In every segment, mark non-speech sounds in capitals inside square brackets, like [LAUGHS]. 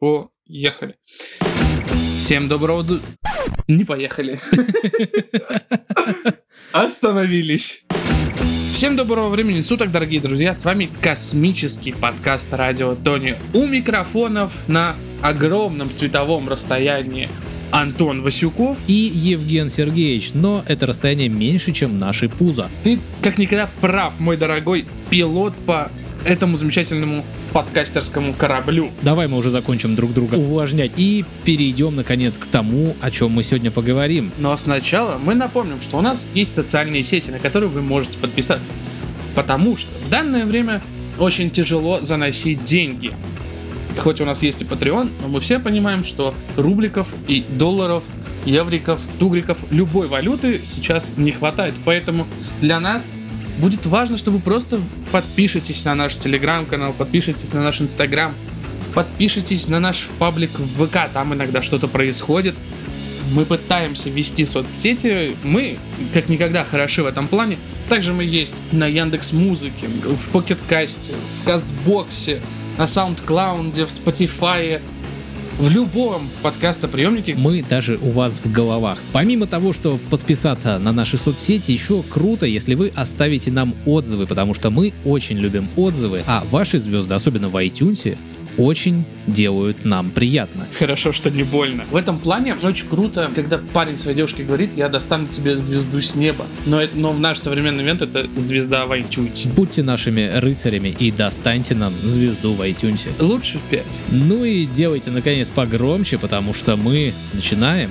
Поехали. Всем доброго... ду- Не поехали. [LAUGHS] Остановились. Всем доброго времени суток, дорогие друзья. С вами космический подкаст Радио Тони. У микрофонов на огромном световом расстоянии Антон Васюков. и Евген Сергеевич, но это расстояние меньше, чем наши пузо. Ты как никогда прав, мой дорогой пилот по этому замечательному подкастерскому кораблю. Давай мы уже закончим друг друга увлажнять и перейдем наконец к тому, о чем мы сегодня поговорим. Но сначала мы напомним, что у нас есть социальные сети, на которые вы можете подписаться. Потому что в данное время очень тяжело заносить деньги. Хоть у нас есть и Patreon, но мы все понимаем, что рубликов и долларов, евриков, тугриков, любой валюты сейчас не хватает. Поэтому для нас будет важно, что вы просто подпишитесь на наш телеграм-канал, подпишитесь на наш инстаграм, подпишитесь на наш паблик в ВК, там иногда что-то происходит. Мы пытаемся вести соцсети, мы как никогда хороши в этом плане. Также мы есть на Яндекс Музыке, в Покеткасте, в Кастбоксе, на SoundCloud, в Spotify, в любом подкастоприемнике. Мы даже у вас в головах. Помимо того, что подписаться на наши соцсети, еще круто, если вы оставите нам отзывы, потому что мы очень любим отзывы, а ваши звезды, особенно в iTunes, очень делают нам приятно. Хорошо, что не больно. В этом плане очень круто, когда парень своей девушке говорит, я достану тебе звезду с неба. Но, это- но в наш современный момент это звезда в iTunes. Будьте нашими рыцарями и достаньте нам звезду в iTunes. Лучше 5. Ну и делайте, наконец, погромче, потому что мы начинаем.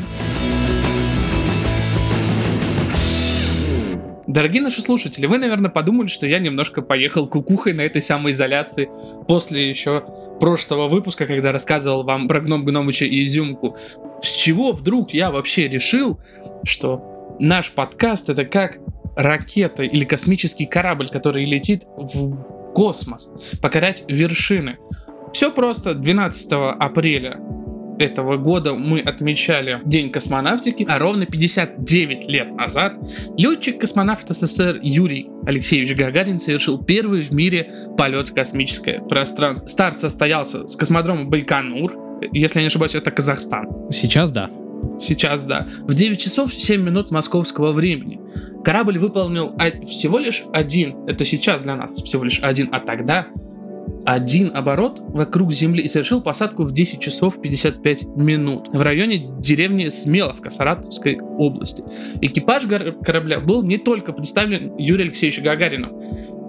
Дорогие наши слушатели, вы, наверное, подумали, что я немножко поехал кукухой на этой самоизоляции после еще прошлого выпуска, когда рассказывал вам про гном Гномыча и Изюмку. С чего вдруг я вообще решил, что наш подкаст это как ракета или космический корабль, который летит в космос, покорять вершины. Все просто 12 апреля этого года мы отмечали День космонавтики, а ровно 59 лет назад летчик-космонавт СССР Юрий Алексеевич Гагарин совершил первый в мире полет в космическое пространство. Старт состоялся с космодрома Байконур, если я не ошибаюсь, это Казахстан. Сейчас да. Сейчас, да. В 9 часов 7 минут московского времени. Корабль выполнил о- всего лишь один, это сейчас для нас всего лишь один, а тогда один оборот вокруг Земли и совершил посадку в 10 часов 55 минут в районе деревни Смеловка Саратовской области. Экипаж корабля был не только представлен Юрием Алексеевичем Гагарином,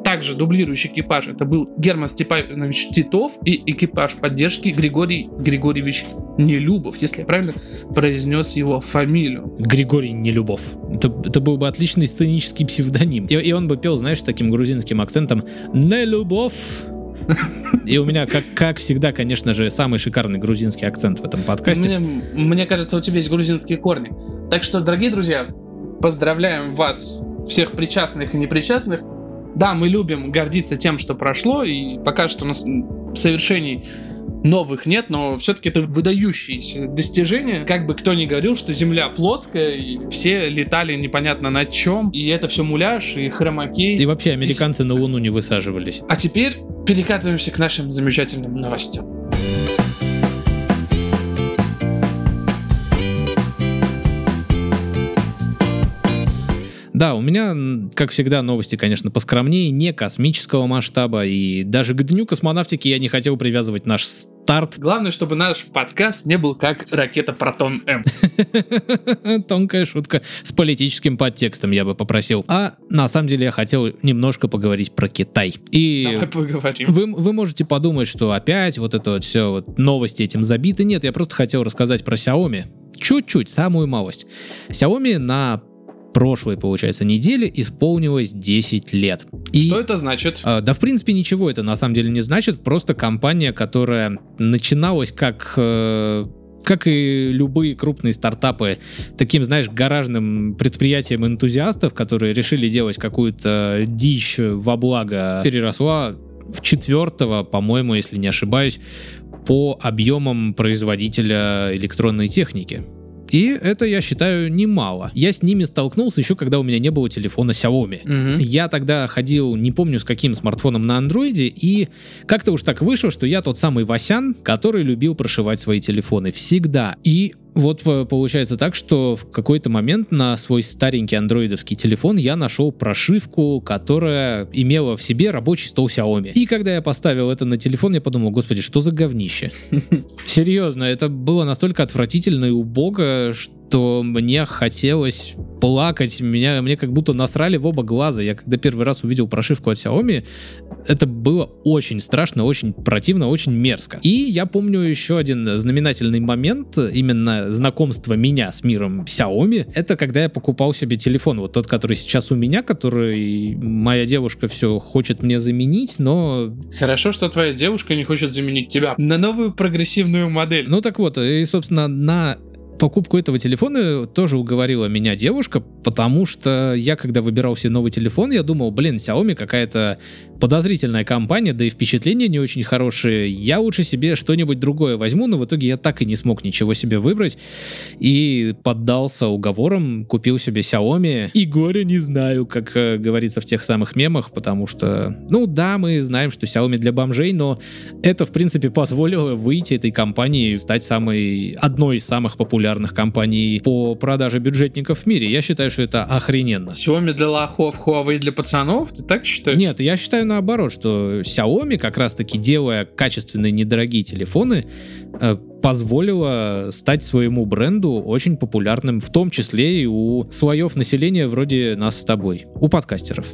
также дублирующий экипаж это был Герман Степанович Титов и экипаж поддержки Григорий Григорьевич Нелюбов, если я правильно произнес его фамилию. Григорий Нелюбов. Это, это был бы отличный сценический псевдоним. И, и он бы пел, знаешь, таким грузинским акцентом «Нелюбов». И у меня, как, как всегда, конечно же, самый шикарный грузинский акцент в этом подкасте. Мне, мне кажется, у тебя есть грузинские корни. Так что, дорогие друзья, поздравляем вас, всех причастных и непричастных. Да, мы любим гордиться тем, что прошло, и пока что у нас совершений новых нет, но все-таки это выдающиеся достижения. Как бы кто ни говорил, что Земля плоская, и все летали непонятно на чем, и это все муляж и хромакей. И вообще американцы на Луну не высаживались. А теперь перекатываемся к нашим замечательным новостям. Да, у меня, как всегда, новости, конечно, поскромнее, не космического масштаба, и даже к Дню космонавтики я не хотел привязывать наш старт. Главное, чтобы наш подкаст не был как ракета Протон М. [LAUGHS] Тонкая шутка с политическим подтекстом, я бы попросил. А на самом деле я хотел немножко поговорить про Китай. И Давай поговорим. Вы, вы можете подумать, что опять вот это вот все, вот новости этим забиты. Нет, я просто хотел рассказать про Xiaomi. Чуть-чуть, самую малость. Xiaomi на прошлой, получается, неделе исполнилось 10 лет. И, Что это значит? э, да, в принципе, ничего это на самом деле не значит. Просто компания, которая начиналась как... э, как и любые крупные стартапы, таким, знаешь, гаражным предприятием энтузиастов, которые решили делать какую-то дичь во благо, переросла в четвертого, по-моему, если не ошибаюсь, по объемам производителя электронной техники. И это, я считаю, немало. Я с ними столкнулся еще, когда у меня не было телефона Xiaomi. Мгм. Я тогда ходил, не помню с каким смартфоном на андроиде, и как-то уж так вышло, что я тот самый Васян, который любил прошивать свои телефоны всегда. И вот э, получается так, что в какой-то момент на свой старенький андроидовский телефон я нашел прошивку, которая имела в себе рабочий стол Xiaomi. И когда я поставил это на телефон, я подумал, господи, что за говнище? [LAUGHS] Серьезно, это было настолько отвратительно и убого, что мне хотелось плакать. Меня, мне как будто насрали в оба глаза. Я когда первый раз увидел прошивку от Xiaomi, это было очень страшно, очень противно, очень мерзко. И я помню еще один знаменательный момент, именно знакомство меня с миром Xiaomi, это когда я покупал себе телефон, вот тот, который сейчас у меня, который моя девушка все хочет мне заменить, но Хорошо, что твоя девушка не хочет заменить тебя на новую прогрессивную модель. Ну так вот, и, собственно, на покупку этого телефона тоже уговорила меня девушка, потому что я, когда выбирал себе новый телефон, я думал, блин, Xiaomi какая-то подозрительная компания, да и впечатления не очень хорошие. Я лучше себе что-нибудь другое возьму, но в итоге я так и не смог ничего себе выбрать и поддался уговорам, купил себе Xiaomi. И горе не знаю, как э, говорится в тех самых мемах, потому что, ну да, мы знаем, что Xiaomi для бомжей, но это, в принципе, позволило выйти этой компании стать самой, одной из самых популярных компаний по продаже бюджетников в мире. Я считаю, что это охрененно. Xiaomi для лохов, Huawei для пацанов? Ты так считаешь? Нет, я считаю наоборот, что Xiaomi, как раз-таки делая качественные недорогие телефоны, э, позволила стать своему бренду очень популярным, в том числе и у слоев населения вроде нас с тобой, у подкастеров.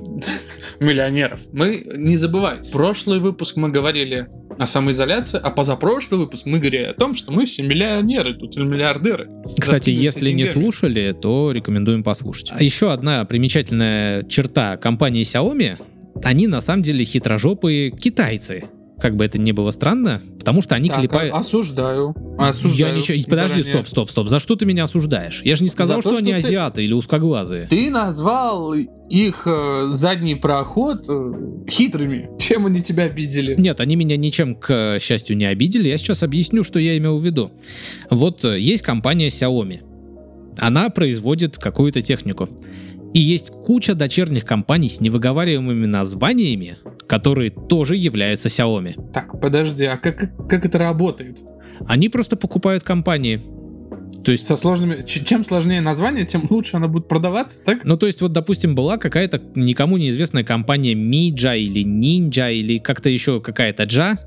Миллионеров. Мы не забывай, прошлый выпуск мы говорили о самоизоляции, а позапрошлый выпуск мы говорили о том, что мы все миллионеры тут или миллиардеры. Кстати, если не слушали, то рекомендуем послушать. А еще одна примечательная черта компании Xiaomi, они на самом деле хитрожопые китайцы. Как бы это ни было странно, потому что они Так, клепают... а- осуждаю. Осуждаю. Я ничего... Подожди, заранее. стоп, стоп, стоп. За что ты меня осуждаешь? Я же не сказал, За то, что они что ты- азиаты или узкоглазые. Ты назвал их э, задний проход э, хитрыми. Чем они тебя обидели? Нет, они меня ничем, к счастью, не обидели. Я сейчас объясню, что я имел в виду. Вот э, есть компания Xiaomi. Она производит какую-то технику. И есть куча дочерних компаний с невыговариваемыми названиями, которые тоже являются Xiaomi. Так, подожди, а как, как это работает? Они просто покупают компании. То есть Со сложными... Чем сложнее название, тем лучше оно будет продаваться, так? Ну, то есть, вот, допустим, была какая-то никому неизвестная компания Миджа или Ninja или как-то еще какая-то Джа.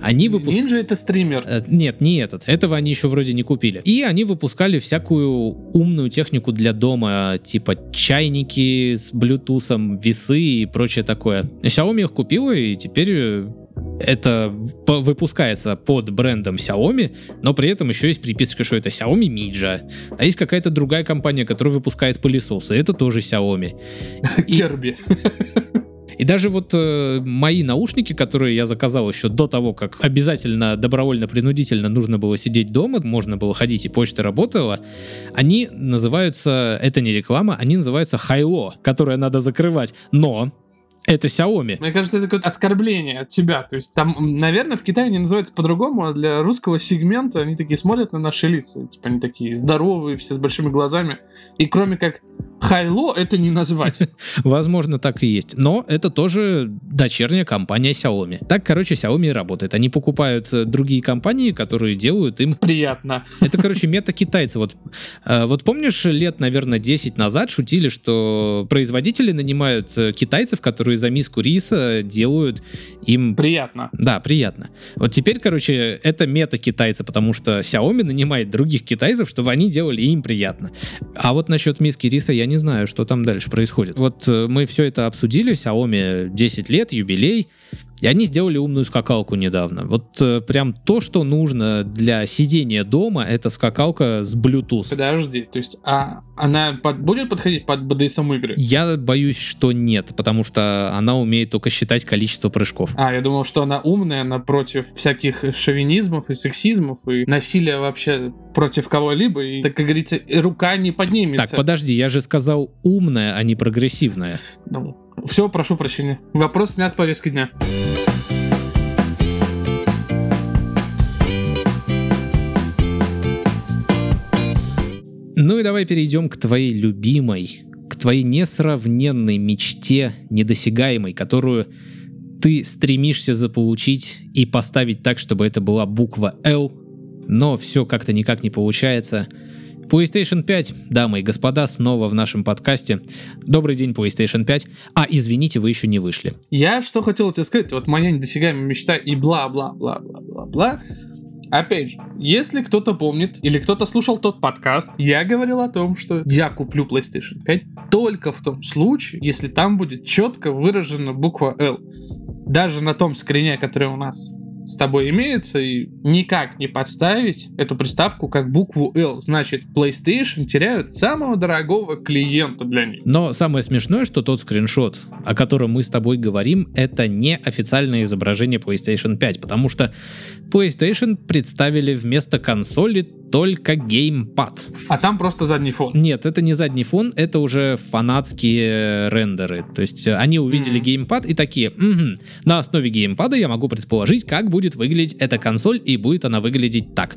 Они выпускали... Нинджа это стример. Э, Нет, не этот. Этого они еще вроде не купили. И они выпускали всякую умную технику для дома, типа чайники с блютусом, весы и прочее такое. Xiaomi их купила, и теперь э, это выпускается под брендом Xiaomi, но при этом еще есть приписка, что это Xiaomi Midja. А есть какая-то другая компания, которая выпускает пылесосы, это тоже Xiaomi. [LAUGHS] Керби. И даже вот э, мои наушники, которые я заказал еще до того, как обязательно добровольно-принудительно нужно было сидеть дома, можно было ходить и почта работала, они называются, это не реклама, они называются Хайло, которое надо закрывать. Но это Xiaomi. Мне кажется, это какое-то оскорбление от тебя. То есть там, наверное, в Китае они называются по-другому, а для русского сегмента они такие смотрят на наши лица. Типа они такие здоровые, все с большими глазами. И кроме как Хайло, это не назвать. [LAUGHS] Возможно, так и есть. Но это тоже дочерняя компания Xiaomi. Так, короче, Xiaomi работает. Они покупают э, другие компании, которые делают им Приятно. Это, короче, мета-китайцы. Вот, э, вот помнишь, лет, наверное, 10 назад шутили, что производители нанимают э, китайцев, которые за миску риса делают им... Приятно. Да, приятно. Вот теперь, короче, это мета-китайцы, потому что Xiaomi нанимает других китайцев, чтобы они делали им приятно. А вот насчет миски риса я не знаю, что там дальше происходит. Вот э, мы все это обсудили, Xiaomi 10 лет, юбилей, и они сделали умную скакалку недавно. Вот э, прям то, что нужно для сидения дома, это скакалка с Bluetooth. Подожди, то есть, а она под- будет подходить под BDSM игры? Я боюсь, что нет, потому что она умеет только считать количество прыжков. А, я думал, что она умная, она против всяких шовинизмов и сексизмов и насилия вообще против кого-либо. И, так как говорится, и рука не поднимется. Так, подожди, я же сказал умная, а не прогрессивная. Ну, все, прошу прощения. Вопрос снят с повестки дня. Давай перейдем к твоей любимой, к твоей несравненной мечте, недосягаемой, которую ты стремишься заполучить и поставить так, чтобы это была буква L, но все как-то никак не получается. PlayStation 5, дамы и господа, снова в нашем подкасте. Добрый день, PlayStation 5. А, извините, вы еще не вышли. Я что хотел тебе сказать, вот моя недосягаемая мечта и бла-бла-бла-бла-бла-бла. Опять же, если кто-то помнит или кто-то слушал тот подкаст, я говорил о том, что я куплю PlayStation 5 только в том случае, если там будет четко выражена буква L. Даже на том скрине, который у нас с тобой имеется, и никак не подставить эту приставку как букву L. Значит, PlayStation теряют самого дорогого клиента для них. Но самое смешное, что тот скриншот, о котором мы с тобой говорим, это не официальное изображение PlayStation 5, потому что PlayStation представили вместо консоли только геймпад. А там просто задний фон. Нет, это не задний фон, это уже фанатские рендеры. То есть э, они увидели mm. геймпад и такие, угу, на основе геймпада я могу предположить, как будет выглядеть эта консоль, и будет она выглядеть так.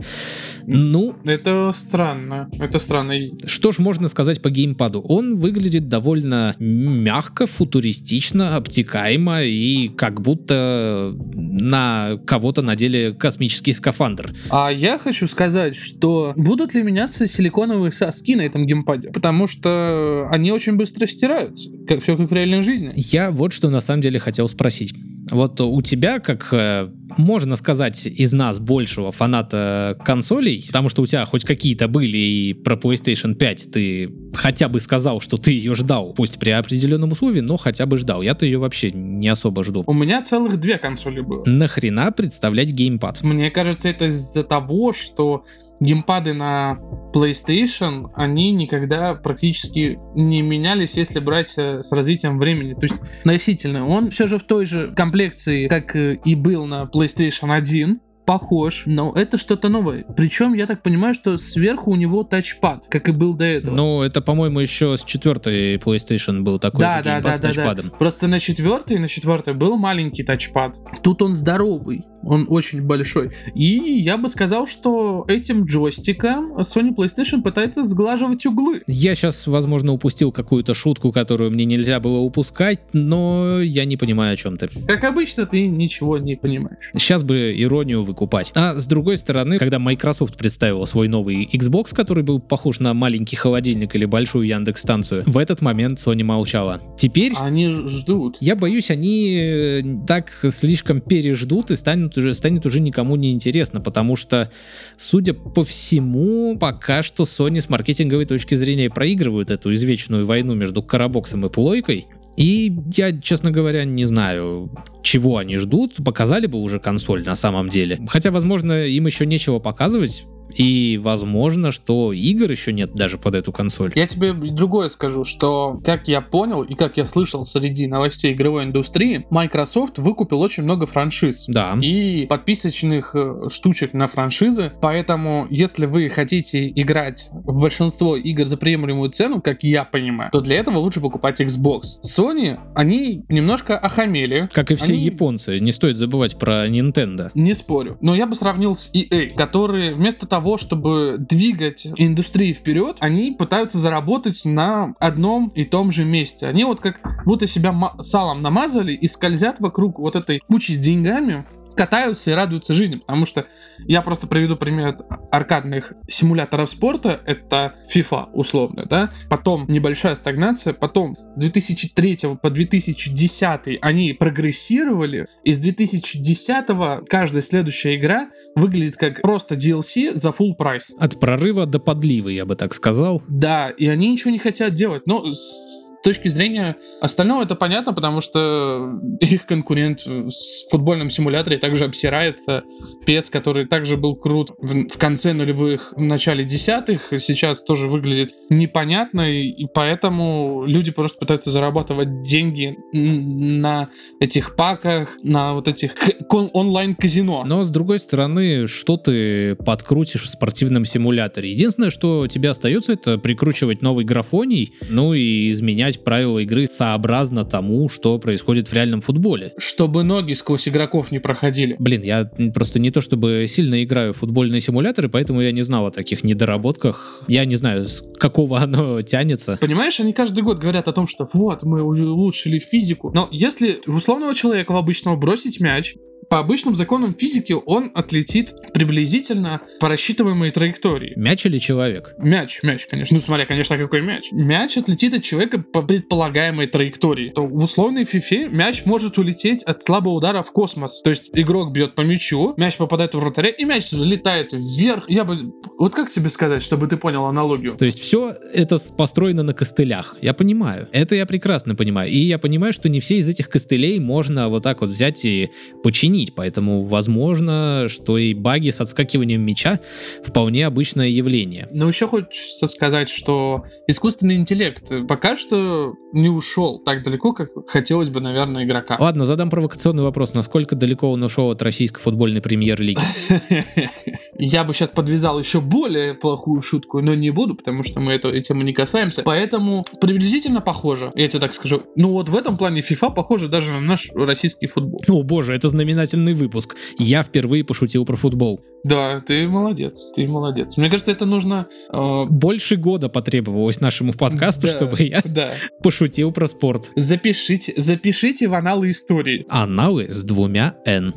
Ну... Это странно. Это странно. Что ж можно сказать по геймпаду? Он выглядит довольно мягко, футуристично, обтекаемо и как будто на кого-то надели космический скафандр. А я хочу сказать, что будут ли меняться силиконовые соски на этом геймпаде? Потому что они очень быстро стираются, как все как в реальной жизни. Я вот что на самом деле хотел спросить. Вот у тебя, как э, можно сказать, из нас большего фаната консолей, потому что у тебя хоть какие-то были и про PlayStation 5 ты хотя бы сказал, что ты ее ждал, пусть при определенном условии, но хотя бы ждал. Я-то ее вообще не особо жду. У меня целых две консоли было. Нахрена представлять геймпад? Мне кажется, это из-за того, что геймпады на PlayStation, они никогда практически не менялись, если брать э, с развитием времени. То есть относительно. Он все же в той же комплекции, как э, и был на PlayStation 1, похож, но это что-то новое. Причем, я так понимаю, что сверху у него тачпад, как и был до этого. Ну, это, по-моему, еще с четвертой PlayStation был такой да, да, да, с тачпадом. Да. Просто на четвертой, на четвертой был маленький тачпад. Тут он здоровый. Он очень большой. И я бы сказал, что этим джойстиком Sony PlayStation пытается сглаживать углы. Я сейчас, возможно, упустил какую-то шутку, которую мне нельзя было упускать, но я не понимаю, о чем ты. Как обычно, ты ничего не понимаешь. Сейчас бы иронию выкупать. А с другой стороны, когда Microsoft представила свой новый Xbox, который был похож на маленький холодильник или большую Яндекс станцию, в этот момент Sony молчала. Теперь... Они ждут. Я боюсь, они так слишком переждут и станут уже, станет уже никому не интересно, потому что, судя по всему, пока что Sony с маркетинговой точки зрения проигрывают эту извечную войну между Карабоксом и Плойкой, и я, честно говоря, не знаю, чего они ждут. Показали бы уже консоль на самом деле. Хотя, возможно, им еще нечего показывать. И возможно, что игр еще нет даже под эту консоль. Я тебе другое скажу, что, как я понял и как я слышал среди новостей игровой индустрии, Microsoft выкупил очень много франшиз. Да. И подписочных э, штучек на франшизы. Поэтому, если вы хотите играть в большинство игр за приемлемую цену, как я понимаю, то для этого лучше покупать Xbox. Sony, они немножко охамели. Как и все они... японцы. Не стоит забывать про Nintendo. Не спорю. Но я бы сравнил с EA, которые вместо того, того, чтобы двигать индустрию вперед, они пытаются заработать на одном и том же месте. Они вот как будто себя салом намазали и скользят вокруг вот этой кучи с деньгами, катаются и радуются жизни, потому что я просто приведу пример аркадных симуляторов спорта, это FIFA условно, да, потом небольшая стагнация, потом с 2003 по 2010 они прогрессировали, и с 2010 каждая следующая игра выглядит как просто DLC за full прайс. От прорыва до подливы, я бы так сказал. Да, и они ничего не хотят делать, но с точки зрения остального это понятно, потому что их конкурент в футбольном симуляторе также обсирается. PES, который также был крут в, в конце нулевых, в начале десятых, сейчас тоже выглядит непонятно, и, и поэтому люди просто пытаются зарабатывать деньги на этих паках, на вот этих онлайн-казино. Но с другой стороны, что ты подкрутишь в спортивном симуляторе? Единственное, что тебе остается, это прикручивать новый графоний, ну и изменять правила игры сообразно тому, что происходит в реальном футболе. Чтобы ноги сквозь игроков не проходили проходили. Блин, я просто не то чтобы сильно играю в футбольные симуляторы, поэтому я не знал о таких недоработках. Я не знаю, с какого оно тянется. Понимаешь, они каждый год говорят о том, что вот, мы улучшили физику. Но если условного человека в обычного бросить мяч, по обычным законам физики он отлетит приблизительно по рассчитываемой траектории. Мяч или человек? Мяч, мяч, конечно. Ну, смотря, конечно, какой мяч. Мяч отлетит от человека по предполагаемой траектории. То в условной фифе мяч может улететь от слабого удара в космос. То есть игрок бьет по мячу, мяч попадает в вратаря, и мяч взлетает вверх. Я бы... Вот как тебе сказать, чтобы ты понял аналогию? То есть все это построено на костылях. Я понимаю. Это я прекрасно понимаю. И я понимаю, что не все из этих костылей можно вот так вот взять и починить изменить, поэтому возможно, что и баги с отскакиванием мяча вполне обычное явление. Но еще хочется сказать, что искусственный интеллект пока что не ушел так далеко, как хотелось бы, наверное, игрока. Ладно, задам провокационный вопрос. Насколько далеко он ушел от российской футбольной премьер-лиги? [LAUGHS] Я бы сейчас подвязал еще более плохую шутку, но не буду, потому что мы этой темы не касаемся. Поэтому приблизительно похоже, я тебе так скажу. Ну вот в этом плане FIFA похоже даже на наш российский футбол. О боже, это знаменательно знаменательный выпуск. Я впервые пошутил про футбол. Да, ты молодец, ты молодец. Мне кажется, это нужно... Э... Больше года потребовалось нашему подкасту, да, чтобы я да. пошутил про спорт. Запишите, запишите в аналы истории. Аналы с двумя «н».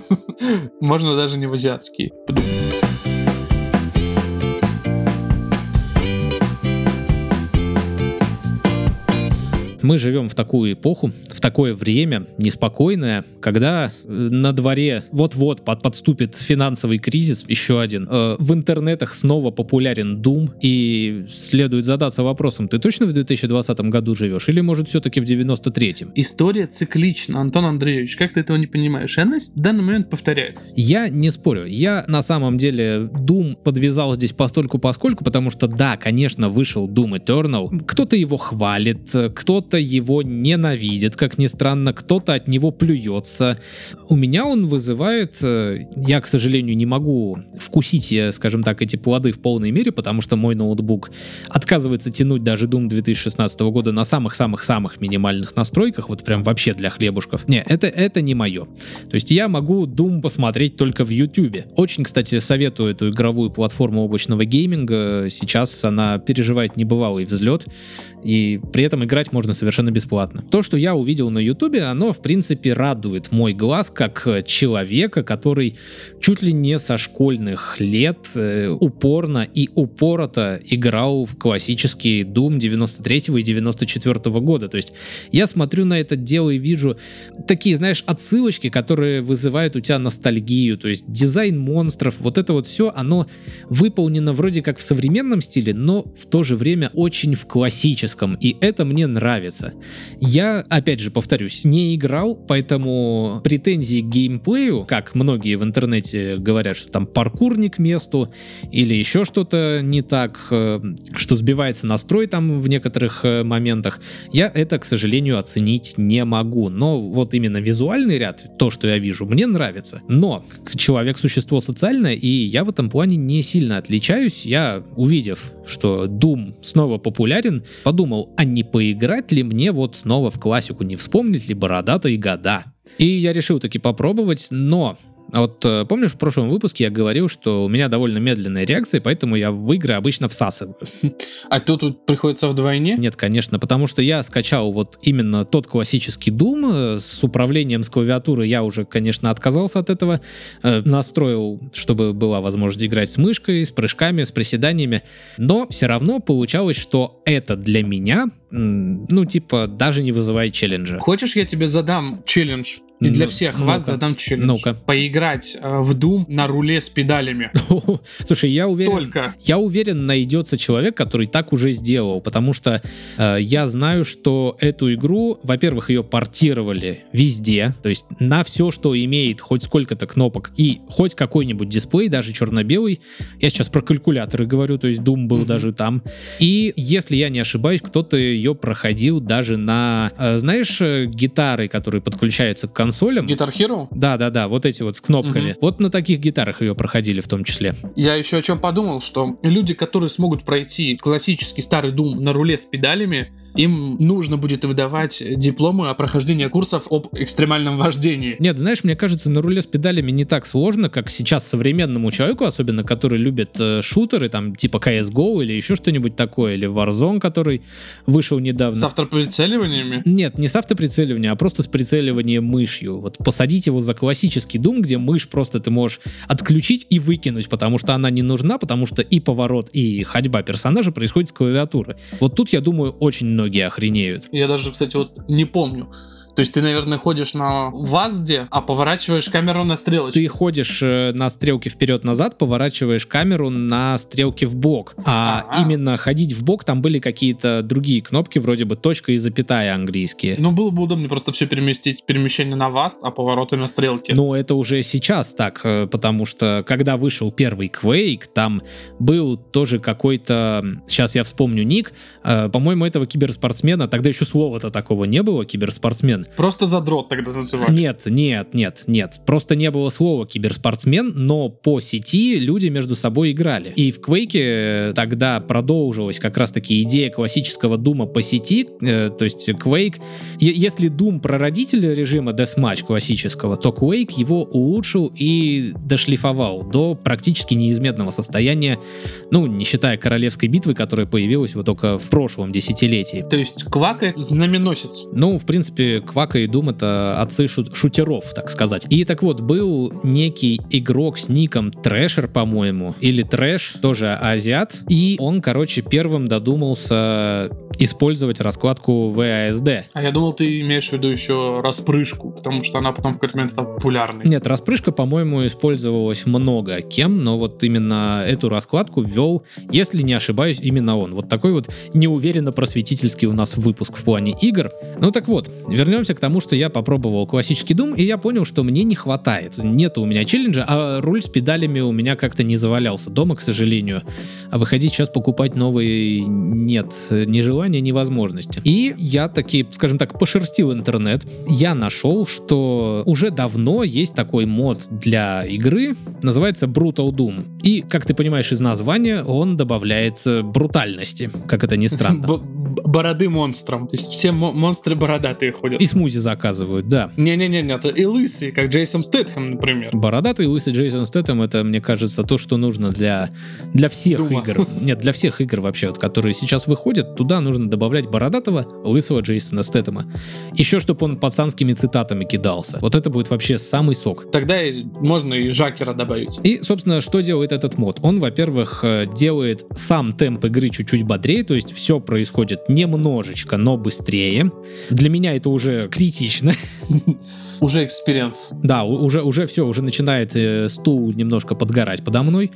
[LAUGHS] Можно даже не в азиатские, подумайте. Мы живем в такую эпоху, в такое время неспокойное, когда э, на дворе вот-вот под, подступит финансовый кризис, еще один. Э, в интернетах снова популярен Doom, и следует задаться вопросом, ты точно в 2020 году живешь, или может все-таки в 93-м? История циклична, Антон Андреевич, как ты этого не понимаешь? Она в данный момент повторяется. Я не спорю. Я на самом деле Doom подвязал здесь постольку поскольку, потому что да, конечно, вышел Doom Eternal, кто-то его хвалит, кто-то кто-то его ненавидит, как ни странно, кто-то от него плюется. У меня он вызывает... Э, я, к сожалению, не могу вкусить, скажем так, эти плоды в полной мере, потому что мой ноутбук отказывается тянуть даже Doom 2016 года на самых-самых-самых минимальных настройках, вот прям вообще для хлебушков. Не, это, это не мое. То есть я могу Doom посмотреть только в YouTube. Очень, кстати, советую эту игровую платформу облачного гейминга. Сейчас она переживает небывалый взлет, и при этом играть можно совершенно совершенно бесплатно. То, что я увидел на ютубе, оно в принципе радует мой глаз как человека, который чуть ли не со школьных лет э, упорно и упорото играл в классический Doom 93 и 94 года. То есть я смотрю на это дело и вижу такие, знаешь, отсылочки, которые вызывают у тебя ностальгию. То есть дизайн монстров, вот это вот все, оно выполнено вроде как в современном стиле, но в то же время очень в классическом. И это мне нравится нравится. Я, опять же, повторюсь, не играл, поэтому претензии к геймплею, как многие в интернете говорят, что там паркур не к месту, или еще что-то не так, э, что сбивается настрой там в некоторых э, моментах, я это, к сожалению, оценить не могу. Но вот именно визуальный ряд, то, что я вижу, мне нравится. Но человек существо социальное, и я в этом плане не сильно отличаюсь. Я, увидев, что Doom снова популярен, подумал, а не поиграть ли мне вот снова в классику, не вспомнить ли бородатые года. И я решил таки попробовать, но а вот э, помнишь, в прошлом выпуске я говорил, что у меня довольно медленная реакция, поэтому я в игры обычно всасываю. [LAUGHS] А то тут приходится вдвойне? Нет, конечно, потому что я скачал вот именно тот классический Doom э, с управлением с клавиатуры. Я уже, конечно, отказался от этого. Э, настроил, чтобы была возможность играть с мышкой, с прыжками, с приседаниями. Но все равно получалось, что это для меня ну, типа, даже не вызывает челленджа. Хочешь, я тебе задам челлендж? И для ну, всех вас задам челлендж. Ну-ка. Поиграть э, в Doom на руле с педалями. [LAUGHS] Слушай, я уверен... Только. Я уверен, найдется человек, который так уже сделал, потому что э, я знаю, что эту игру, во-первых, ее портировали везде, то есть на все, что имеет хоть сколько-то кнопок и хоть какой-нибудь дисплей, даже черно-белый. Я сейчас про калькуляторы говорю, то есть Doom был даже там. И, если я не ошибаюсь, кто-то ее проходил даже на, э, знаешь, э, гитары, которые подключаются к консолям. Guitar Hero? Да, да, да, вот эти вот с кнопками. Мгм. Вот на таких гитарах ее проходили в том числе. Я еще о чем подумал, что люди, которые смогут пройти классический старый Doom на руле с педалями, им нужно будет выдавать дипломы о прохождении курсов об экстремальном вождении. Нет, знаешь, мне кажется, на руле с педалями не так сложно, как сейчас современному человеку, особенно который любит э, шутеры, там типа CSGO или еще что-нибудь такое, или Warzone, который вышел недавно. С автоприцеливаниями. Нет, не с автоприцеливанием, а просто с прицеливанием мышью. Вот посадить его за классический Doom, где мышь просто ты можешь отключить и выкинуть, потому что она не нужна, потому что и поворот, и ходьба персонажа происходит с клавиатуры. Вот тут, я думаю, очень многие охренеют. Я даже, кстати, вот не помню. То есть ты, наверное, ходишь на ВАЗде, а поворачиваешь камеру на стрелочку. Ты ходишь э, на стрелке вперед-назад, поворачиваешь камеру на стрелке в бок. А Ага. именно ходить в бок там были какие-то другие кнопки, вроде бы точка и запятая английские. Ну, было бы удобнее просто все переместить, перемещение на ВАЗд, а повороты на стрелке. Но это уже сейчас так, э, потому что когда вышел первый Quake, там был тоже какой-то, сейчас я вспомню ник, э, по-моему, этого киберспортсмена, тогда еще слова-то такого не было, киберспортсмен. Просто задрот тогда называли. Нет, нет, нет, нет. Просто не было слова киберспортсмен, но по сети люди между собой играли. И в Quake тогда продолжилась как раз-таки идея классического Дума по сети. э, то есть Quake... Если Doom прародитель режима Deathmatch классического, то Quake его улучшил и дошлифовал до практически неизменного состояния, ну, не считая королевской битвы, которая появилась вот только в прошлом десятилетии. То есть Квака знаменосец. Ну, в принципе, Квака и Doom это отцы шу- шутеров, так сказать. И так вот, был некий игрок с ником Thresher, по-моему, или Thresh, тоже азиат, и он, короче, первым додумался использовать раскладку WASD. А я думал, ты имеешь в виду еще распрыжку, потому что она потом в какой-то момент стала популярной. Нет, распрыжка, по-моему, использовалась много кем, но вот именно эту раскладку ввел, если не ошибаюсь, именно он. Вот такой вот неуверенно просветительский у нас выпуск в плане игр. Ну так вот, вернемся к тому, что я попробовал классический Doom, и я понял, что мне не хватает. Нет у меня челленджа, а руль с педалями у меня как-то не завалялся дома, к сожалению. А выходить сейчас покупать новый нет ни желания, ни возможности. И я таки, скажем так, пошерстил интернет. Я нашел, что уже давно есть такой мод для игры, называется Brutal Doom. И, как ты понимаешь из названия, он добавляет э, брутальности, как это ни странно. [LAUGHS] Бороды монстрам. То есть все мо- монстры бородатые ходят. И смузи заказывают, да. Не-не-не, это и лысые, как Джейсон Стэтхэм, например. Бородатый лысый Джейсон Стэттем это, мне кажется, то, что нужно для, для всех Дума. игр. Нет, для всех игр вообще, вот, которые сейчас выходят, туда нужно добавлять бородатого, лысого Джейсона Стэттема. Еще, чтобы он пацанскими цитатами кидался. Вот это будет вообще самый сок. Тогда и можно и Жакера добавить. И, собственно, что делает этот мод? Он, во-первых, э, делает сам темп игры чуть-чуть бодрее, то есть все происходит немножечко, но быстрее. Для меня это уже критично. [LAUGHS] Уже experience. Да, уже, уже все, уже начинает э, стул немножко подгорать подо мной.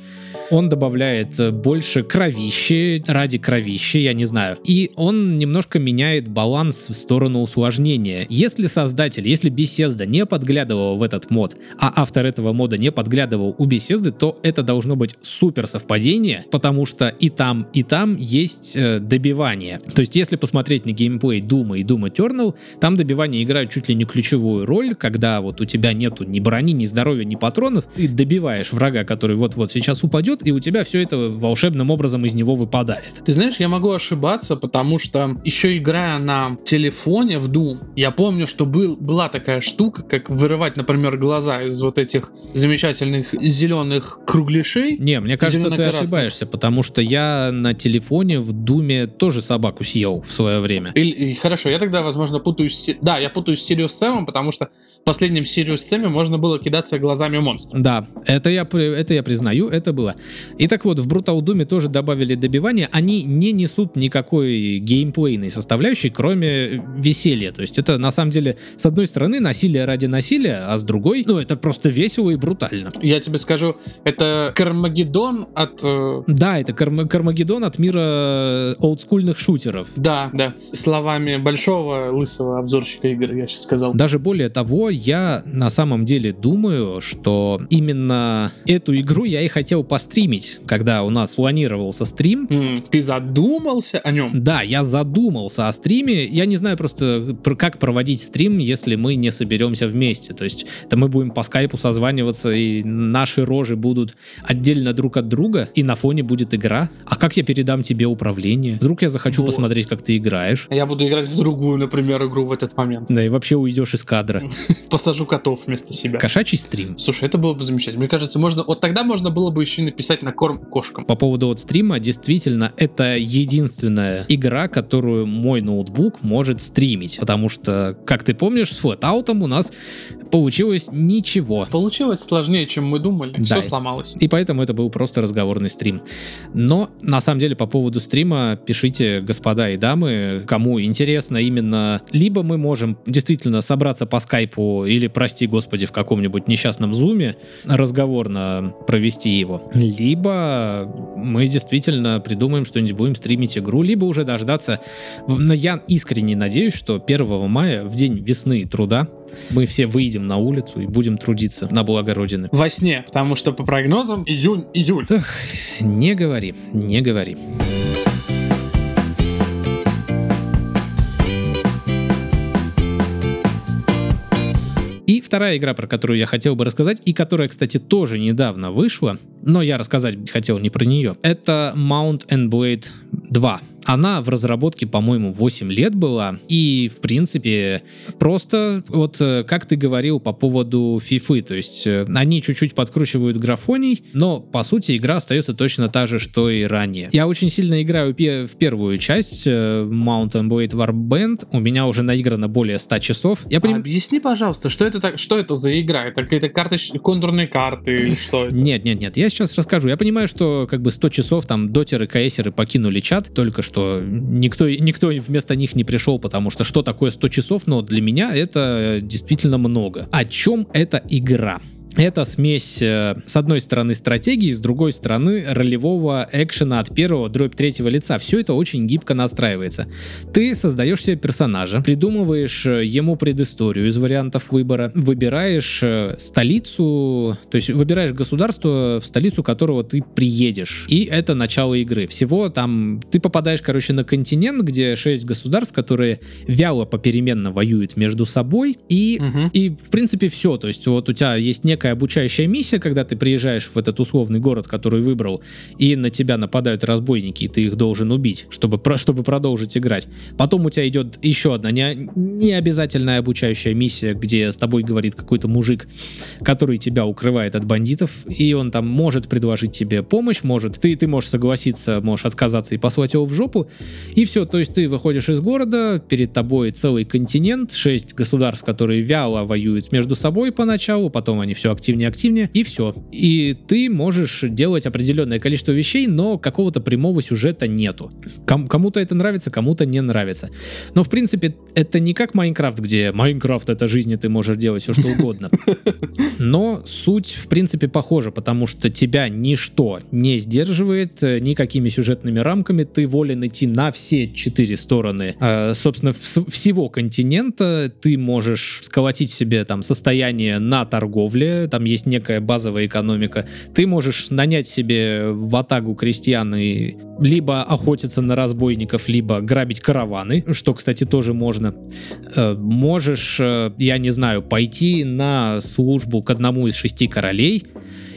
Он добавляет э, больше кровищи, ради кровищи, я не знаю. И он немножко меняет баланс в сторону усложнения. Если создатель, если Bethesda не подглядывал в этот мод, а автор этого мода не подглядывал у Bethesda, то это должно быть супер совпадение, потому что и там, и там есть э, добивание. То есть, если посмотреть на геймплей Doom а и Doom а Eternal, там добивания играют чуть ли не ключевую роль, когда вот у тебя нету ни брони, ни здоровья, ни патронов, ты добиваешь врага, который вот-вот сейчас упадет, и у тебя все это волшебным образом из него выпадает. Ты знаешь, я могу ошибаться, потому что еще играя на телефоне в Doom, я помню, что был, была такая штука, как вырывать, например, глаза из вот этих замечательных зеленых кругляшей. Не, мне кажется, ты ошибаешься, потому что я на телефоне в Думе тоже собаку съел в свое время. Или, хорошо, я тогда, возможно, путаюсь... Да, я путаюсь с Sirius Sam, потому что в последнем Sirius Sam можно было кидаться глазами монстра. Да, это я, это я признаю, это было. И так вот, в Brutal Doom тоже добавили добивания, они не несут никакой геймплейной составляющей, кроме веселья. То есть это, на самом деле, с одной стороны, насилие ради насилия, а с другой, ну, это просто весело и брутально. Я тебе скажу, это Кармагеддон от... э, Да, это Карм- Кармагеддон от мира э, олдскульных шутеров. Да, да. Словами большого лысого обзорщика игр, я сейчас сказал. Даже более того, того, я на самом деле думаю, что именно эту игру я и хотел постримить, когда у нас планировался стрим. М, Ты задумался о нем? Да, я задумался о стриме. Я не знаю просто, пр- как проводить стрим, если мы не соберемся вместе. То есть, это мы будем по скайпу созваниваться, и наши рожи будут отдельно друг от друга, и на фоне будет игра. А как я передам тебе управление? Вдруг я захочу Вот. посмотреть, как ты играешь. Я буду играть в другую, например, игру в этот момент. Да, и вообще уйдешь из кадра. [LAUGHS] [LAUGHS] Посажу котов вместо себя. Кошачий стрим. Слушай, это было бы замечательно. Мне кажется, можно. Вот тогда можно было бы еще и написать на корм кошкам. По поводу вот стрима, действительно, это единственная игра, которую мой ноутбук может стримить. Потому что, как ты помнишь, с флэтаутом у нас получилось ничего. Получилось сложнее, чем мы думали. Да. Все сломалось. И поэтому это был просто разговорный стрим. Но, на самом деле, по поводу стрима, пишите, господа и дамы, кому интересно именно... Либо мы можем действительно собраться по скайпу или, прости господи, в каком-нибудь несчастном зуме разговорно провести его. Либо мы действительно придумаем что-нибудь, будем стримить игру, либо уже дождаться... Но я искренне надеюсь, что 1 мая, в день весны и труда, мы все выйдем на улицу и будем трудиться на благо Родины. Во сне, потому что по прогнозам июнь-июль. Не говори, не говори. Вторая игра, про которую я хотел бы рассказать, и которая, кстати, тоже недавно вышла, но я рассказать хотел не про нее, это Mount and Blade 2. Она в разработке, по-моему, 8 лет была, и, в принципе, просто, вот э, как ты говорил по поводу FIFA, то есть э, они чуть-чуть подкручивают графоний, но, по сути, игра остается точно та же, что и ранее. Я очень сильно играю в первую часть э, Mount and Blade Warband, у меня уже наиграно более 100 часов. Я поним- Объясни, пожалуйста, что это так, что это за игра? Это какие-то карточ... контурные карты или что это? Нет, нет, нет, я сейчас расскажу. Я понимаю, что как бы 100 часов там дотеры, каэсеры покинули чат, только что никто, никто вместо них не пришел, потому что что такое 100 часов, но для меня это действительно много. О чем эта игра? Это смесь, э, с одной стороны, стратегии, с другой стороны, ролевого экшена от первого дробь третьего лица. Все это очень гибко настраивается. Ты создаешь себе персонажа, придумываешь э, ему предысторию из вариантов выбора, выбираешь э, столицу, то есть выбираешь государство, в столицу которого ты приедешь. И это начало игры. Всего там ты попадаешь, короче, на континент, где шесть государств, которые вяло попеременно воюют между собой. И Мгм. и, в принципе, все. То есть, вот у тебя есть некая обучающая миссия, когда ты приезжаешь в этот условный город, который выбрал, и на тебя нападают разбойники, и ты их должен убить, чтобы, про- чтобы продолжить играть. Потом у тебя идет еще одна не, не обязательная обучающая миссия, где с тобой говорит какой-то мужик, который тебя укрывает от бандитов, и он там может предложить тебе помощь, может, ты, ты можешь согласиться, можешь отказаться и послать его в жопу, и все, то есть ты выходишь из города, перед тобой целый континент, шесть государств, которые вяло воюют между собой поначалу, потом они все активнее и активнее, и все. И ты можешь делать определенное количество вещей, но какого-то прямого сюжета нету. Ком- кому-то это нравится, кому-то не нравится. Но в принципе это не как Майнкрафт, где Майнкрафт это жизнь, и ты можешь делать все что угодно. Но суть, в принципе, похожа, потому что тебя ничто не сдерживает э, никакими сюжетными рамками. Ты волен идти на все четыре стороны, э, собственно, вс- всего континента. Ты можешь сколотить себе там состояние на торговле, там есть некая базовая экономика. Ты можешь нанять себе в атагу крестьян и либо охотиться на разбойников, либо грабить караваны, что, кстати, тоже можно. Э, Можешь, э, я не знаю, пойти на службу к одному из шести королей,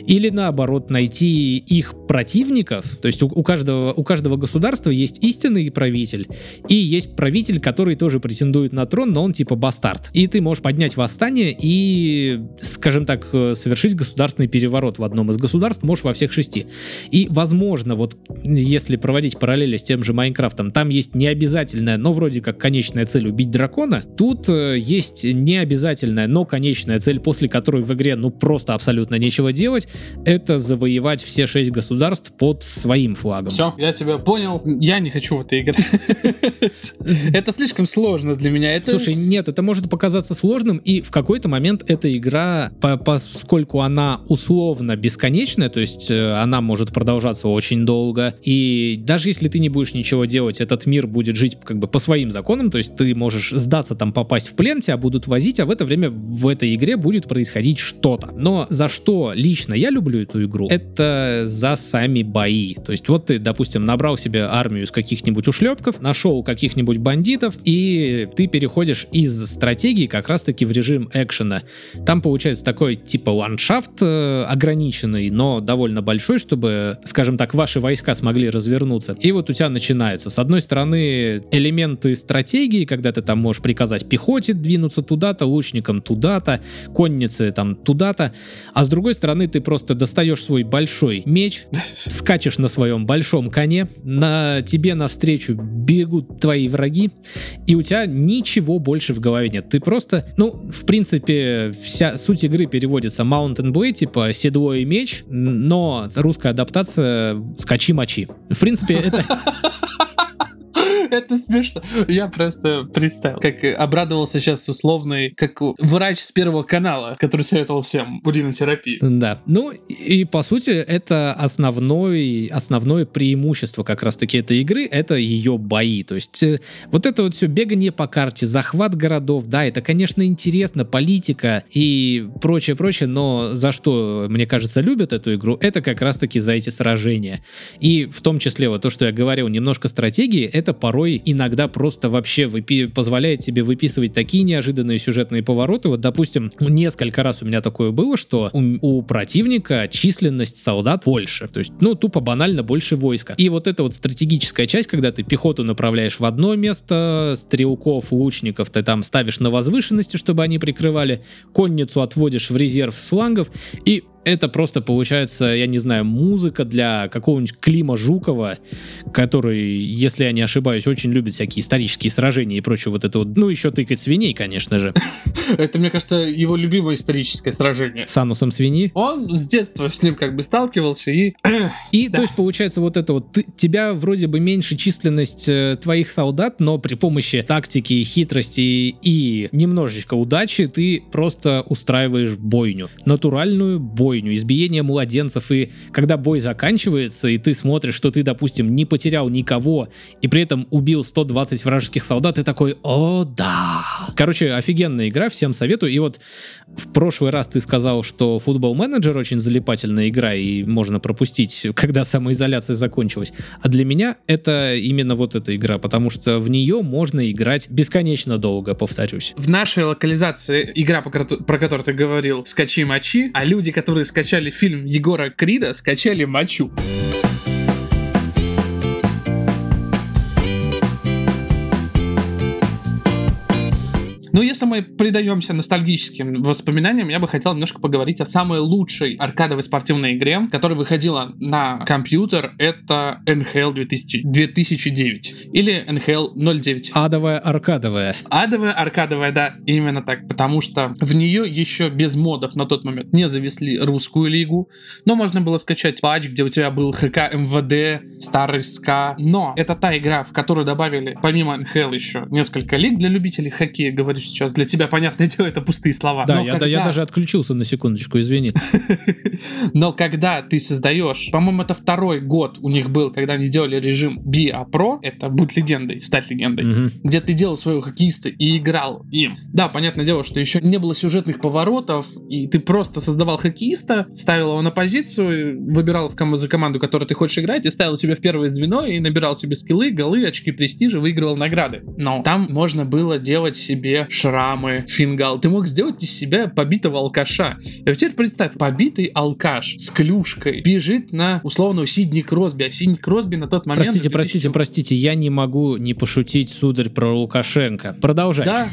или наоборот найти их противников, то есть у, у каждого, у каждого государства есть истинный правитель, и есть правитель, который тоже претендует на трон, но он типа бастард. И ты можешь поднять восстание и, скажем так, э, совершить государственный переворот в одном из государств, можешь во всех шести. И, возможно, вот если проводить параллели с тем же Майнкрафтом, там есть необязательная, но вроде как конечная цель убить дракона. Тут э, есть необязательная, но конечная цель, после которой в игре ну просто абсолютно нечего делать, это завоевать все шесть государств под своим флагом. Все, я тебя понял. Я не хочу в это играть. [LAUGHS] Это слишком сложно для меня. Слушай, нет, это может показаться сложным, и в какой-то момент эта игра, по- поскольку она условно бесконечная, то есть э, она может продолжаться очень долго, и И даже если ты не будешь ничего делать, этот мир будет жить как бы по своим законам, то есть ты можешь сдаться там, попасть в плен, тебя будут возить, а в это время в этой игре будет происходить что-то. Но за что лично я люблю эту игру, это за сами бои. То есть вот ты, допустим, набрал себе армию из каких-нибудь ушлепков, нашел каких-нибудь бандитов, и ты переходишь из стратегии как раз-таки в режим экшена. Там получается такой типа ландшафт э, ограниченный, но довольно большой, чтобы, скажем так, ваши войска смогли развернуться. И вот у тебя начинаются. С одной стороны, элементы стратегии, когда ты там можешь приказать пехоте двинуться туда-то, лучникам туда-то, коннице там туда-то. А с другой стороны, ты просто достаешь свой большой меч, [LAUGHS] скачешь на своем большом коне, на тебе навстречу бегут твои враги, и у тебя ничего больше в голове нет. Ты просто, ну, в принципе, вся суть игры переводится Mount and Blade, типа седло и меч, но русская адаптация скачи-мочи. В принципе, это... [LAUGHS] Это смешно. Я просто представил, как обрадовался сейчас условный, как врач с первого канала, который советовал всем уринотерапию. Да. Ну и по сути это основной, основное преимущество как раз-таки этой игры, это ее бои. То есть э, вот это вот все бегание по карте, захват городов, да, это, конечно, интересно, политика и прочее, прочее, но за что, мне кажется, любят эту игру, это как раз-таки за эти сражения. И в том числе вот то, что я говорил, немножко стратегии, это порой порой иногда просто вообще выпи- позволяет тебе выписывать такие неожиданные сюжетные повороты. Вот, допустим, несколько раз у меня такое было, что у, у противника численность солдат больше. То есть, ну, тупо банально больше войска. И вот эта вот стратегическая часть, когда ты пехоту направляешь в одно место, стрелков, лучников ты там ставишь на возвышенности, чтобы они прикрывали, конницу отводишь в резерв флангов, и это просто получается, я не знаю, музыка для какого-нибудь Клима Жукова, который, если я не ошибаюсь, очень любит всякие исторические сражения и прочее вот это вот. Ну, еще тыкать свиней, конечно же. [LAUGHS] Это, мне кажется, его любимое историческое сражение. С анусом свиньи? Он с детства с ним как бы сталкивался и... [CLEARS THROAT] И, то есть, получается, вот это вот, тебя вроде бы меньше численность э, твоих солдат, но при помощи тактики, хитрости и немножечко удачи ты просто устраиваешь бойню. Натуральную бойню бойню, избиение младенцев, и когда бой заканчивается, и ты смотришь, что ты, допустим, не потерял никого, и при этом убил 120 вражеских солдат, ты такой, о, да. Короче, офигенная игра, всем советую. И вот в прошлый раз ты сказал, что футбол менеджер очень залипательная игра, и можно пропустить, [LAUGHS] когда самоизоляция закончилась. А для меня это именно вот эта игра, потому что в нее можно играть бесконечно долго, повторюсь. В нашей локализации игра, про которую ты говорил, скачи-мочи, а люди, которые скачали фильм Егора Крида, скачали мочу. Если мы предаемся ностальгическим воспоминаниям, я бы хотел немножко поговорить о самой лучшей аркадовой спортивной игре, которая выходила на компьютер. Это NHL 2000, 2009 или NHL 09. Адовая аркадовая. Адовая аркадовая, да, именно так, потому что в нее еще без модов на тот момент не завесли русскую лигу, но можно было скачать патч, где у тебя был ХК МВД, старый СКА, но это та игра, в которую добавили помимо NHL еще несколько лиг для любителей хоккея, говорю сейчас. Для тебя, понятное [LAUGHS] дело, это пустые слова. Да, я, когда... я даже отключился на секундочку, извини. [LAUGHS] Но когда ты создаешь, по-моему, это второй год у них был, когда они делали режим BA Pro, это быть легендой, стать легендой, где ты делал своего хоккеиста и играл им. Да, понятное дело, что еще не было сюжетных поворотов, и ты просто создавал хоккеиста, ставил его на позицию, выбирал в кому за команду, которую ты хочешь играть, и ставил себе в первое звено, и набирал себе скиллы, голы, очки престижа, выигрывал награды. Но там можно было делать себе шрамы, фингал. Ты мог сделать из себя побитого алкаша. И вот теперь представь, побитый алкаш с клюшкой бежит на условного Сидни Кросби, а Сидни Кросби на тот момент... Простите, 2000... простите, простите, я не могу не пошутить, сударь, про Лукашенко. Продолжай. Да,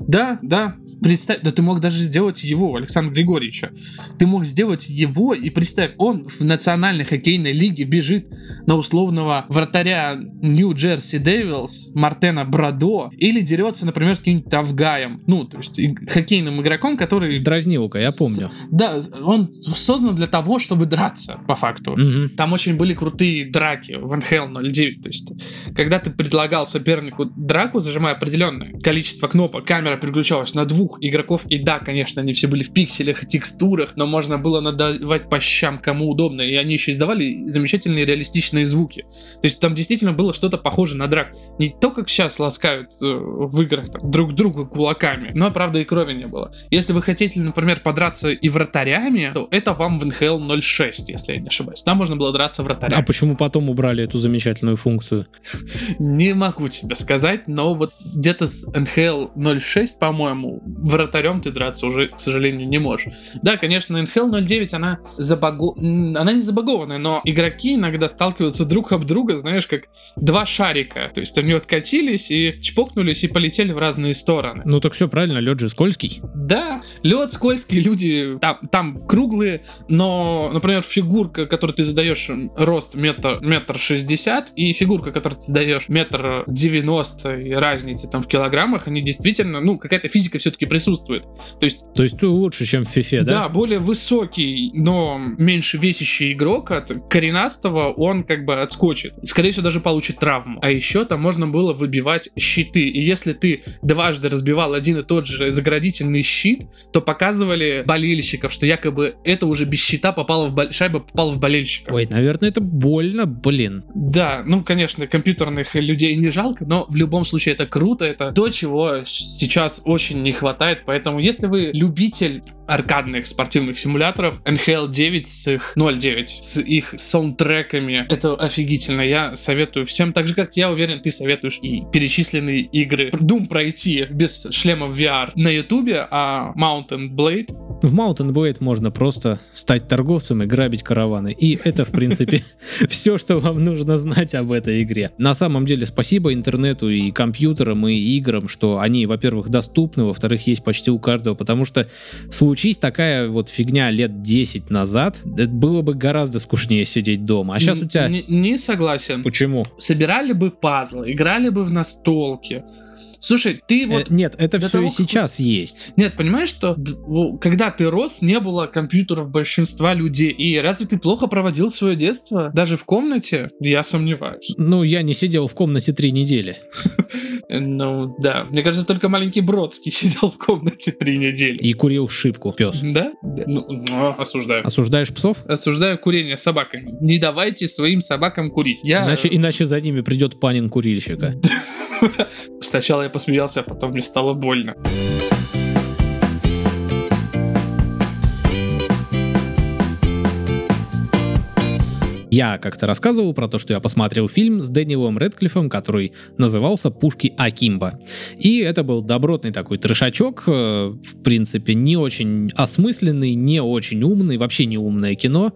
да, да. Представь, да ты мог даже сделать его, Александра Григорьевича. Ты мог сделать его и представь, он в национальной хоккейной лиге бежит на условного вратаря Нью-Джерси Дэвилс, Мартена Брадо, или дерется, например, с каким-нибудь Афганом вратарем. Ну, то есть хоккейным игроком, который... Дразнилка, я помню. Да, он создан для того, чтобы драться, по факту. Мгм. Там очень были крутые драки в NHL 09. То есть, когда ты предлагал сопернику драку, зажимая определенное количество кнопок, камера переключалась на двух игроков. И да, конечно, они все были в пикселях и текстурах, но можно было надавать по щам кому удобно. И они еще издавали замечательные реалистичные звуки. То есть, там действительно было что-то похоже на драку. Не то, как сейчас ласкают э, в играх там, друг друга кулаками, но, правда, и крови не было. Если вы хотите, например, подраться и вратарями, то это вам в NHL 06, если я не ошибаюсь. Там можно было драться А вратарями. почему потом убрали эту замечательную функцию? Не могу тебе сказать, но вот где-то с NHL 06, по-моему, вратарем ты драться уже, к сожалению, не можешь. Да, конечно, NHL 09, она, забаго... она не забагованная, но игроки иногда сталкиваются друг об друга, знаешь, как два шарика. То есть они откатились и чпокнулись и полетели в разные стороны. Ну так все правильно, лед же скользкий. Да, лед скользкий, люди там, там круглые, но, например, фигурка, которую ты задаешь рост метр, метр шестьдесят, и фигурка, которую ты задаешь метр девяносто, и разницы там в килограммах, они действительно, ну, какая-то физика все-таки присутствует. То есть, То есть ты лучше, чем в фифе, да, да? более высокий, но меньше весящий игрок от коренастого, он как бы отскочит. Скорее всего, даже получит травму. А еще там можно было выбивать щиты. И если ты дважды разбивал один и тот же заградительный щит, то показывали болельщиков, что якобы это уже без щита попало в бол- шайба попала в болельщиков. Ой, наверное, это больно, блин. Да, ну, конечно, компьютерных людей не жалко, но в любом случае это круто, это то, чего сейчас очень не хватает, поэтому если вы любитель аркадных спортивных симуляторов, NHL 9 с их 0.9, с их саундтреками, это офигительно, я советую всем, так же, как я уверен, ты советуешь и перечисленные игры Doom пройти без шлема VR на ютубе, а Mountain Blade В Mountain Blade можно просто стать торговцем и грабить караваны. И это, в принципе, [LAUGHS] все, что вам нужно знать об этой игре. На самом деле, спасибо интернету и компьютерам, и играм, что они, во-первых, доступны, во-вторых, есть почти у каждого, потому что случись такая вот фигня лет 10 назад, это было бы гораздо скучнее сидеть дома. А сейчас у тебя... Не, не согласен. Почему? собирали бы пазлы, играли бы в настолки. Слушай, ты вот... Э, нет, это все того, и как сейчас есть. Нет, понимаешь, что когда ты рос, не было компьютеров большинства людей. И разве ты плохо проводил свое детство? Даже в комнате? Я сомневаюсь. Ну, я не сидел в комнате три недели. Э, Ну, да. Мне кажется, только маленький Бродский [LAUGHS] сидел в комнате три недели. И курил шипку, пес. Да? Да. Ну, ну, осуждаю. Осуждаешь псов? Осуждаю курение собаками. Не давайте своим собакам курить. Я... Иначе, иначе за ними придет панин курильщика. [LAUGHS] [LAUGHS] Сначала я посмеялся, а потом мне стало больно. Я как-то рассказывал про то, что я посмотрел фильм с Дэниелом Редклиффом, который назывался «Пушки Акимба». И это был добротный такой трешачок, э, в принципе, не очень осмысленный, не очень умный, вообще не умное кино,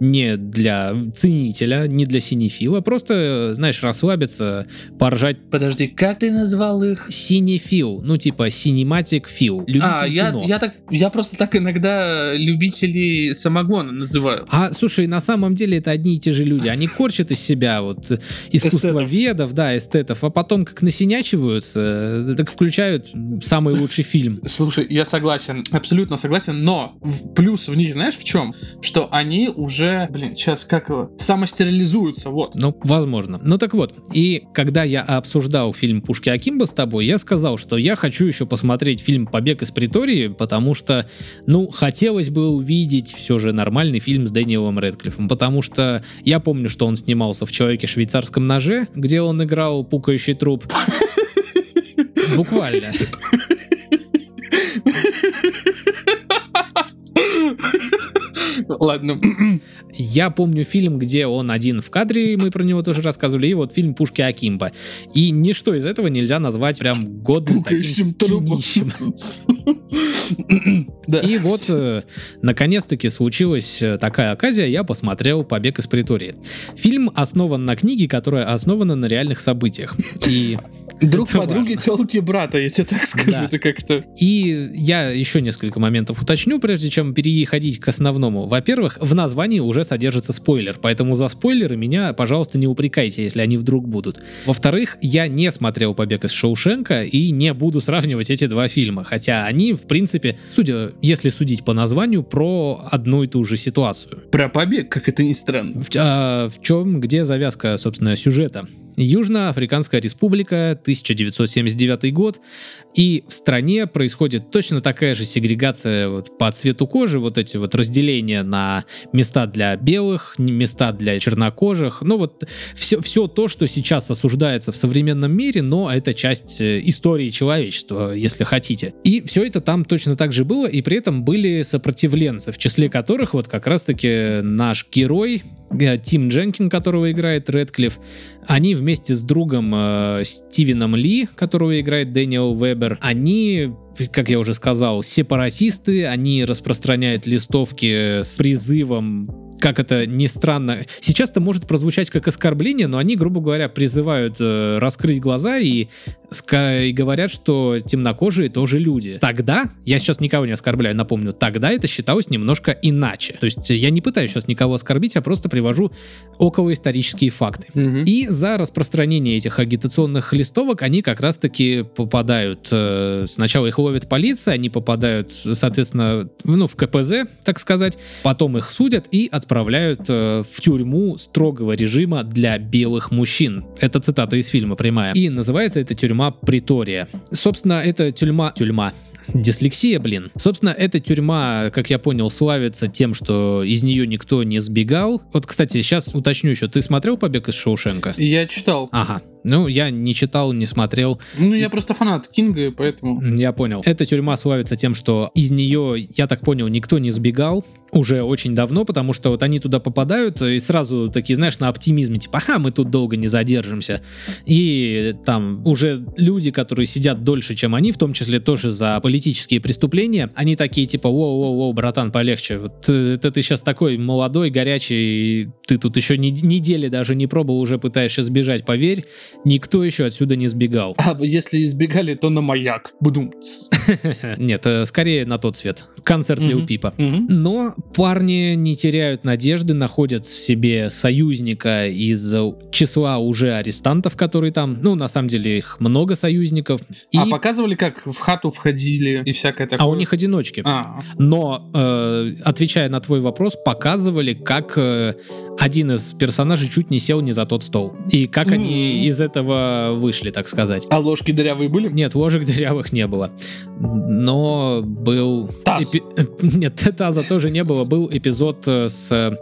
не для ценителя, не для синефила, просто, знаешь, расслабиться, поржать Подожди, как ты назвал их? синефил, ну типа cinematic feel, любитель А, я, кино. я так, я просто так иногда любителей самогона называю. А, слушай, на самом деле это одни и те же люди. Они корчат из себя вот искусствоведов, да, эстетов, а потом как насинячиваются, э, так включают самый лучший фильм. Слушай, я согласен, абсолютно согласен, но плюс в них, знаешь, в чем? Что они уже, блин, сейчас как его, самостерилизуются, вот. Ну, возможно. Ну так вот, и когда я обсуждал фильм «Пушки Акимба» с тобой, я сказал, что я хочу еще посмотреть фильм «Побег из Притории», потому что, ну, хотелось бы увидеть все же нормальный фильм с Дэниелом Редклиффом, потому что я помню, что он снимался в «Человеке-швейцарском ноже», где он играл пукающий труп. Буквально. [LAUGHS] Ладно. Я помню фильм, где он один в кадре, мы про него тоже рассказывали, и вот фильм «Пушки Акимба». И ничто из этого нельзя назвать прям годным Пукающим таким кинищем. [LAUGHS] Да. И вот, э, наконец-таки, случилась э, такая оказия, я посмотрел «Побег из притории». Фильм основан на книге, которая основана на реальных событиях. И Друг Это подруги, важно. телки брата, я тебе так скажу, Да. это как-то... И я еще несколько моментов уточню, прежде чем переходить к основному. Во-первых, в названии уже содержится спойлер, поэтому за спойлеры меня, пожалуйста, не упрекайте, если они вдруг будут. Во-вторых, я не смотрел «Побег из Шоушенка» и не буду сравнивать эти два фильма, хотя они, в принципе, судя, если судить по названию, про одну и ту же ситуацию. Про побег, как это ни странно. В, а, в чем, где завязка, собственно, сюжета? Южноафриканская республика, 1979 год, и в стране происходит точно такая же сегрегация вот по цвету кожи, вот эти вот разделения на места для белых, места для чернокожих, ну вот все, все то, что сейчас осуждается в современном мире, но это часть э, истории человечества, если хотите. И все это там точно так же было, и при этом были сопротивленцы, в числе которых вот как раз-таки наш герой, э, Тим Дженкин, которого играет Редклифф, они вместе с другом э, Стивеном Ли, которого играет Дэниел Вебер, они как я уже сказал, сепаратисты, они распространяют листовки с призывом, как это ни странно, сейчас это может прозвучать как оскорбление, но они, грубо говоря, призывают э, раскрыть глаза и, и говорят, что темнокожие тоже люди. Тогда, я сейчас никого не оскорбляю, напомню, тогда это считалось немножко иначе. То есть я не пытаюсь сейчас никого оскорбить, а просто привожу околоисторические факты. И за распространение этих агитационных листовок они как раз-таки попадают, э, сначала их ловит полиция, они попадают, соответственно, ну, в КПЗ, так сказать, потом их судят и отправляют э, в тюрьму строгого режима для белых мужчин. Это цитата из фильма прямая. И называется эта тюрьма Притория. Собственно, это тюрьма... Тюрьма. Дислексия, блин. Собственно, эта тюрьма, как я понял, славится тем, что из нее никто не сбегал. Вот, кстати, сейчас уточню еще. Ты смотрел «Побег из Шоушенка»? Я читал. Ага. Ну, я не читал, не смотрел. Ну, я просто фанат Кинга, поэтому... Я понял. Эта тюрьма славится тем, что из нее, я так понял, никто не сбегал уже очень давно, потому что вот они туда попадают и сразу такие, знаешь, на оптимизме, типа, ага, мы тут долго не задержимся. И там уже люди, которые сидят дольше, чем они, в том числе тоже за политические преступления, они такие, типа, воу-воу-воу, братан, полегче. Вот это ты сейчас такой молодой, горячий, ты тут еще ни- недели даже не пробовал, уже пытаешься сбежать, поверь, никто еще отсюда не сбегал. А если избегали, то на маяк. Будум. [LAUGHS] Нет, э, скорее на тот цвет. Концерт Лил. Пипа. Но парни не теряют надежды, находят в себе союзника из числа уже арестантов, которые там, ну, на самом деле их много союзников. И- А показывали, как в хату входили и всякое такое? а у них одиночки. А, Но, э, отвечая на твой вопрос, показывали, как э, один из персонажей чуть не сел не за тот стол. И как они из этого вышли, так сказать. а ложки дырявые были? Нет, ложек [LAUGHS] дырявых не было. Но был... Таз. эпи- Нет, [LAUGHS] таза тоже не было. Был эпизод э, с э,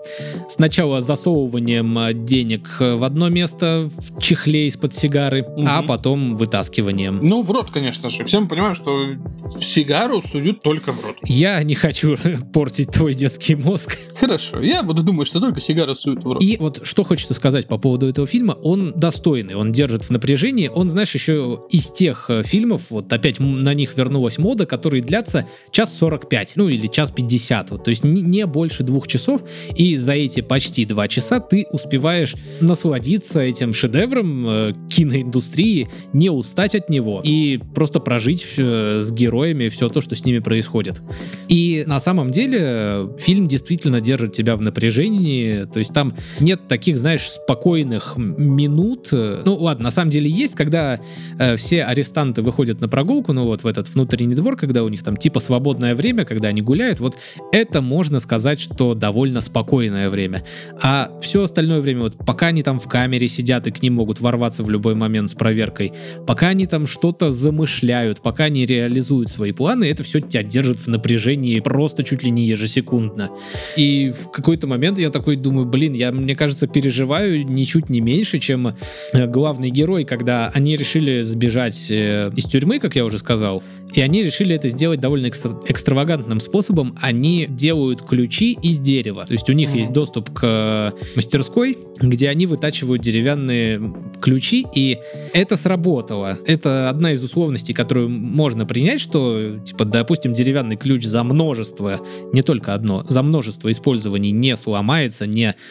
сначала засовыванием э, денег э, в одно место в чехле из-под сигары, а Мгм. потом вытаскиванием. Ну, в рот, конечно же. Все мы понимаем, что сигару суют только в рот. Я не хочу [LAUGHS] портить твой детский мозг. Хорошо, я буду думать, что только сигару суют в рот. И вот что хочется сказать по поводу этого фильма, он достойный, он держит в напряжении, он, знаешь, еще из тех э, фильмов, вот опять на них вернулась мода, которые длятся час 45, ну или час 50, вот, то есть не, не больше двух часов, и за эти почти два часа ты успеваешь насладиться этим шедевром э, киноиндустрии, не устать от него и просто прожить э, с героями все то, что с ними происходит. И на самом деле э, фильм действительно держит тебя в напряжении, то есть там нет таких, знаешь, спокойных минут. Ну ладно, на самом деле есть, когда э, все арестанты выходят на прогулку, ну вот в этот внутренний двор, когда у них там типа свободное время, когда они гуляют, вот это можно сказать, что довольно спокойное время. А все остальное время, вот пока они там в камере сидят и к ним могут ворваться в любой момент с проверкой, пока они там что-то замышляют, пока они реализуют свои планы, это все тебя держит в напряжении просто чуть ли не ежесекундно. И в какой-то момент я такой думаю, блин, я, мне кажется, переживаю ничуть не меньше, чем э, главный герой, когда они решили сбежать э, из тюрьмы, как я уже сказал, и они решили это сделать довольно экстра- экстравагантным способом. Они делают ключи из дерева. То есть у них Мгм. есть доступ к мастерской, где они вытачивают деревянные ключи, и это сработало. Это одна из условностей, которую можно принять, что, типа, допустим, деревянный ключ за множество, не только одно, за множество использований не сломается, не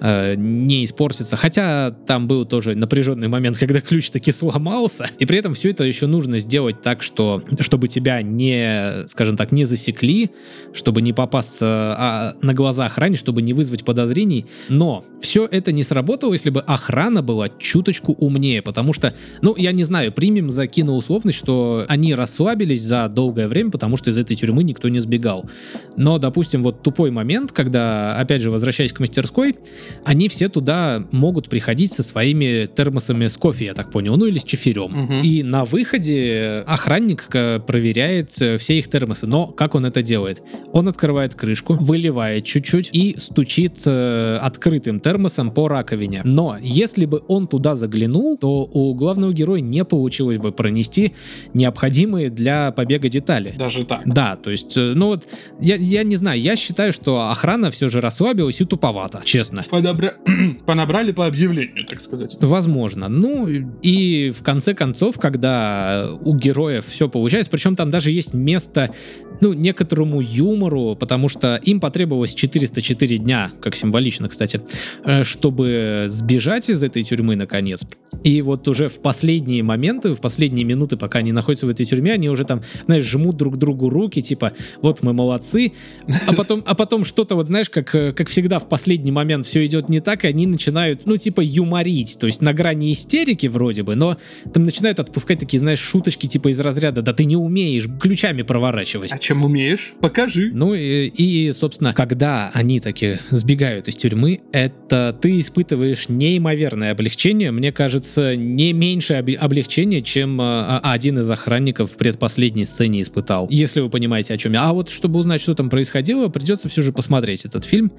э, не испортится. Хотя там был тоже напряженный момент, [LAUGHS] когда ключ таки сломался. И при этом все это еще нужно сделать так, что чтобы тебя не, скажем так, не засекли, чтобы не попасться а, на глаза охране, чтобы не вызвать подозрений. Но все это не сработало, если бы охрана была чуточку умнее, потому что, ну, я не знаю, примем за киноусловность, что они расслабились за долгое время, потому что из этой тюрьмы никто не сбегал. Но, допустим, вот тупой момент, когда, опять же, возвращаясь к мастерской, они все туда могут приходить со своими термосами с кофе, я так понял, ну или с чефирем. Мгм. И на выходе охранник э, проверяет э, все их термосы. Но как он это делает? Он открывает крышку, выливает чуть-чуть и стучит э, открытым термосом по раковине. Но если бы он туда заглянул, то у главного героя не получилось бы пронести необходимые для побега детали. Даже так. Да, то есть, э, ну вот, я, я не знаю, я считаю, что охрана все же расслабилась и туповато, честно. Подобра- [CLEARS THROAT] Понабрали по объявлению, так сказать. Возможно. Ну, и в конце концов, когда у героев все получается, причем там даже есть место, ну, некоторому юмору, потому что им потребовалось 404 дня, как символично, кстати, э, чтобы сбежать из этой тюрьмы наконец. И вот уже в последние моменты, в последние минуты, пока они находятся в этой тюрьме, они уже там, знаешь, жмут друг другу руки, типа, вот мы молодцы, а [LAUGHS] потом, а потом что-то вот, знаешь, как, э, как всегда в последний момент все идет не так, и они начинают, ну, типа, юморить, то есть на грани истерики вроде бы, но там начинают отпускать такие, знаешь, шуточки типа из разряда, да ты не умеешь ключами проворачивать. А чем умеешь? Покажи. Ну и, и, собственно, когда они таки сбегают из тюрьмы, это ты испытываешь неимоверное облегчение, мне кажется, не меньше об- облегчение, чем а, а, один из охранников в предпоследней сцене испытал. Если вы понимаете, о чем я. А вот чтобы узнать, что там происходило, придется все же посмотреть этот фильм.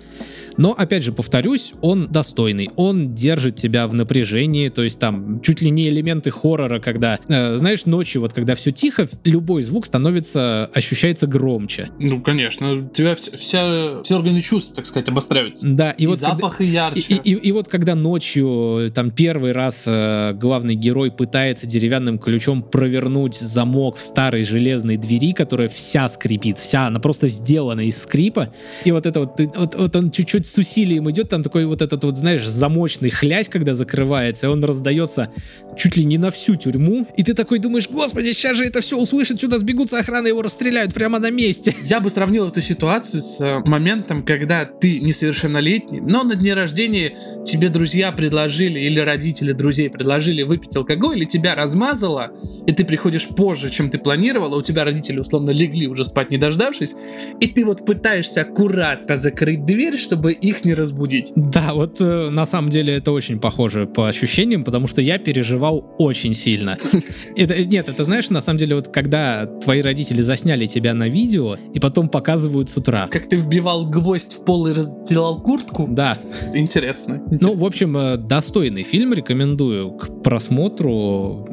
Но, опять же, повторюсь, он достойный. Он держит тебя в напряжении, то есть там чуть ли не элементы хоррора, когда, э, знаешь, ночью, вот когда все тихо, любой звук становится, ощущается громче. Ну, конечно, у тебя вся, вся- все органы чувств, так сказать, обостряются. Да, и, И, вот когда- запахи и, ярче. и- и- и вот когда ночью там первый раз э, главный герой пытается деревянным ключом провернуть замок в старой железной двери, которая вся скрипит, вся, она просто сделана из скрипа, и вот это вот, ты- вот, вот он чуть-чуть с усилием идет, там такой вот этот вот, знаешь, замочный хлясь, когда закрывается, он раздается чуть ли не на всю тюрьму, и ты такой думаешь, господи, сейчас же это все услышат, сюда сбегутся охраны, его расстреляют прямо на месте. [LAUGHS] Я бы сравнил эту ситуацию с э, моментом, когда ты несовершеннолетний, но на дне рождения тебе друзья предложили или родители друзей предложили выпить алкоголь, или тебя размазало, и ты приходишь позже, чем ты планировал, а у тебя родители условно легли уже спать не дождавшись, и ты вот пытаешься аккуратно закрыть дверь, чтобы их не разбудить. Да, вот э, на самом деле это очень похоже по ощущениям, потому что я переживал очень сильно. [LAUGHS] Это, нет, это знаешь, на самом деле, вот когда твои родители засняли тебя на видео и потом показывают с утра. Как ты вбивал гвоздь в пол и расстилал куртку? Да, Интересно. ну, в общем, э, достойный фильм, рекомендую к просмотру.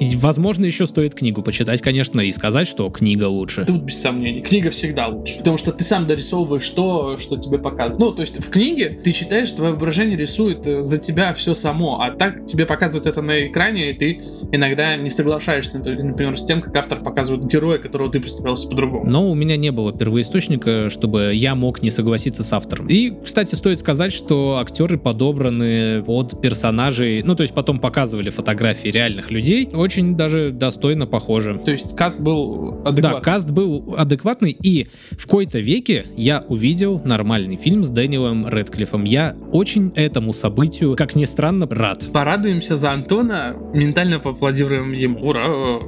И, возможно, еще стоит книгу почитать, конечно, и сказать, что книга лучше. Тут без сомнений. Книга всегда лучше. Потому что ты сам дорисовываешь то, что тебе показывают. Ну, то есть в книге ты читаешь, твое воображение рисует э, за тебя все само. А так тебе показывают это на экране, и ты иногда не соглашаешься, например, с тем, как автор показывает героя, которого ты представлялся по-другому. Но у меня не было первоисточника, чтобы я мог не согласиться с автором. И, кстати, стоит сказать, что актеры подобраны под персонажей, ну, то есть потом показывали фотографии реальных людей, очень даже достойно похожи. То есть каст был Да, адекватный. каст был адекватный, и в кои-то веке я увидел нормальный фильм с Дэниелом Редклиффом. Я очень этому событию, как ни странно, рад. Порадуемся за Антона, ментально поаплодируем ему. Ура!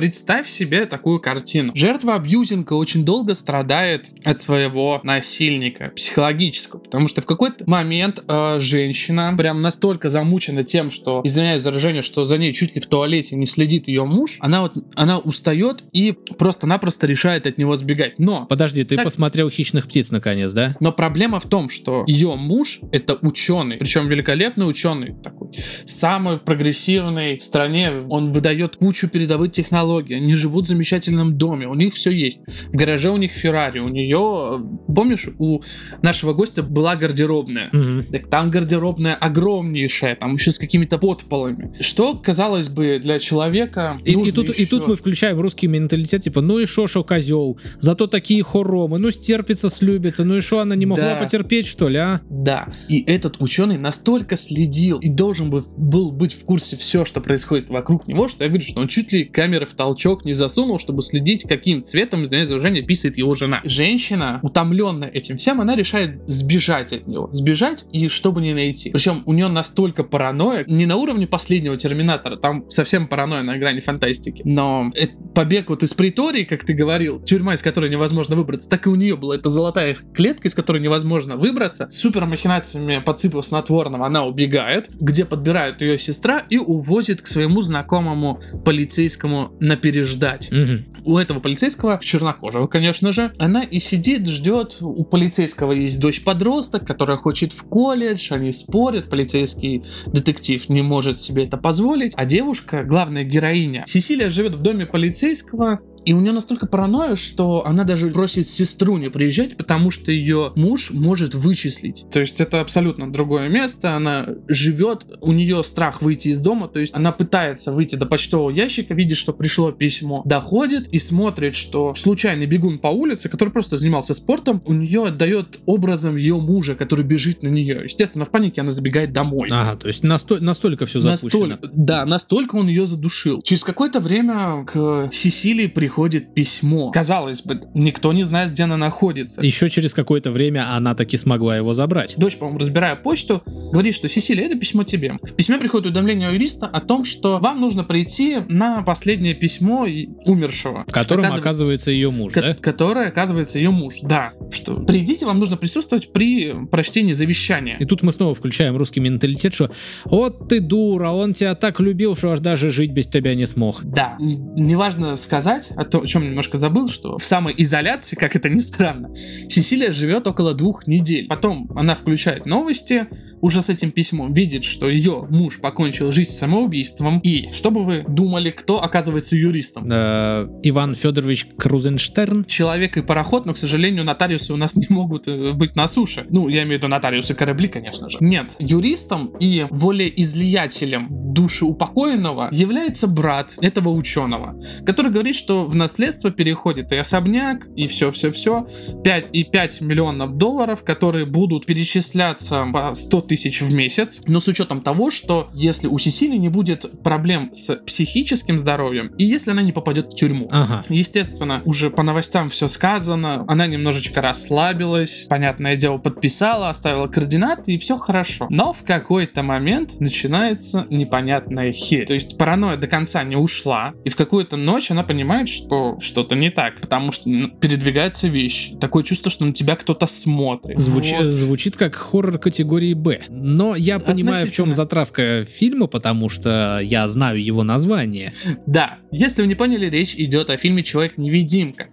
Представь себе такую картину. Жертва абьюзинга очень долго страдает от своего насильника психологического, потому что в какой-то момент э, женщина прям настолько замучена тем, что, извиняюсь за выражение, что за ней чуть ли в туалете не следит ее муж, она вот, она устает и просто-напросто решает от него сбегать. Но Подожди, ты Так. посмотрел «Хищных птиц» наконец, да? но проблема в том, что ее муж это ученый, причем великолепный ученый такой, самый прогрессивный в стране. Он выдает кучу передовых технологий. Деньги, они живут в замечательном доме, у них все есть. В гараже у них Феррари, у нее, помнишь, у нашего гостя была гардеробная. Мгм. Так там гардеробная огромнейшая, там еще с какими-то подполами. Что, казалось бы, для человека И, и тут, и еще- тут мы включаем русский менталитет, типа, ну и шо, шо козел, зато такие хоромы, ну стерпится, слюбится, ну и шо, она не могла Да. потерпеть, что ли, а? Да. И этот ученый настолько следил и должен был, был быть в курсе все, что происходит вокруг него, что я говорю, что он чуть ли камеры в толчок не засунул, чтобы следить, каким цветом, извиняюсь за выражение, писает его жена. Женщина, утомленная этим всем, она решает сбежать от него. Сбежать и чтобы не найти. Причем у нее настолько паранойя, не на уровне последнего Терминатора, там совсем паранойя на грани фантастики. Но побег вот из притории, как ты говорил, тюрьма, из которой невозможно выбраться, так и у нее была. Это золотая клетка, из которой невозможно выбраться. С супер махинациями подсыпав снотворного, она убегает, где подбирают ее сестра и увозит к своему знакомому полицейскому напереждать. Мгм. У этого полицейского, чернокожего, конечно же, она и сидит, ждет. У полицейского есть дочь-подросток, которая хочет в колледж, они спорят, полицейский детектив не может себе это позволить. А девушка, главная героиня, Сесилия живет в доме полицейского, и у нее настолько паранойя, что она даже просит сестру не приезжать, потому что ее муж может вычислить. То есть это абсолютно другое место, она живет, у нее страх выйти из дома, то есть она пытается выйти до почтового ящика, видит, что пришло письмо, доходит и смотрит, что случайный бегун по улице, который просто занимался спортом, у нее отдает образом ее мужа, который бежит на нее. Естественно, в панике она забегает домой. Ага, то есть насто- настолько все запущено. Настолько, да, настолько он ее задушил. Через какое-то время к Сесилии приходит письмо. Казалось бы, никто не знает, где она находится. Еще через какое-то время она таки смогла его забрать. Дочь, по-моему, разбирая почту, говорит, что Сесилия, это письмо тебе. В письме приходит уведомление юриста о том, что вам нужно прийти на последнее письмо умершего. В котором Что, оказывается ее муж, ко- да? Которое оказывается ее муж. Да. Что придите, вам нужно присутствовать при прочтении завещания. И тут мы снова включаем русский менталитет, что вот ты дура, он тебя так любил, что аж даже жить без тебя не смог. Да, неважно сказать, о, том, о чем немножко забыл, что в самой изоляции, как это ни странно, Сесилия живет около двух недель. Потом она включает новости уже с этим письмом, видит, что ее муж покончил жизнь самоубийством. И, что бы вы думали, кто оказывается юристом? Э, Иван Федорович Крузенштерн. Человек и пароход, но, к сожалению, нотариусы у нас не могут э, быть на суше. Ну, я имею в виду нотариусы корабли, конечно же. Нет, юристом и волеизлиятелем души упокоенного является брат этого ученого, который говорит, что в наследство переходит и особняк, и все-все-все, 5 и 5 миллионов долларов, которые будут перечисляться по 100 тысяч в месяц, но с учетом того, что если у Сесилии не будет проблем с психическим здоровьем, и если она не попадет в тюрьму. Ага. Естественно, уже по новостям все сказано, она немножечко расслабилась, понятное дело, подписала, оставила координаты, и все хорошо. Но в какой-то момент начинается непонятная херь. То есть паранойя до конца не ушла, и в какую-то ночь она понимает, что что-то не так, потому что передвигается вещь. Такое чувство, что на тебя кто-то смотрит. Звучи- Вот. Звучит как хоррор категории Б. Но я понимаю, в чем затравка фильма, потому что я знаю его название. Да, если вы не поняли, речь идет о фильме «Человек-невидимка».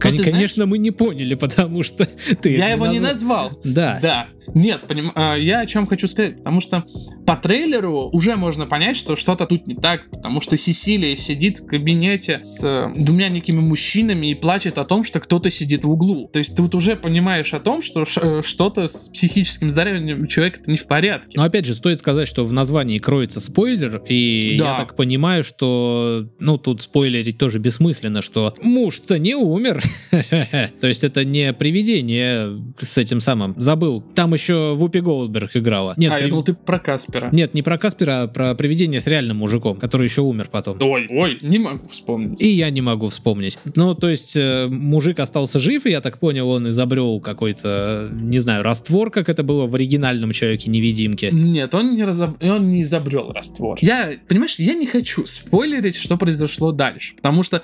Кон- ты Конечно, мы не поняли, потому что [LAUGHS] ты Я его не назвал. назвал. Да. Да. Нет, поним- а, я о чем хочу сказать, потому что по трейлеру уже можно понять, что что-то тут не так, потому что Сесилия сидит в кабинете с э, двумя некими мужчинами и плачет о том, что кто-то сидит в углу. То есть ты вот уже понимаешь о том, что э, что-то с психическим здоровьем человека-то не в порядке. Но опять же, стоит сказать, что в названии кроется спойлер, и Да. я так понимаю, что, ну, тут спойлерить тоже бессмысленно, что муж-то не умер. [LAUGHS] То есть это не привидение с этим самым. Забыл. Там еще Вупи Голдберг играла. Нет, а, я думал, ты про Каспера. Нет, не про Каспера, а про привидение с реальным мужиком, который еще умер потом. Ой, ой, не могу вспомнить. И я не могу вспомнить. Ну, то есть, э, мужик остался жив, и я так понял, он изобрел какой-то, не знаю, раствор, как это было в оригинальном Человеке-невидимке. Нет, он не, разоб- он не изобрел раствор. Я, понимаешь, я не хочу спойлерить, что произошло дальше, потому что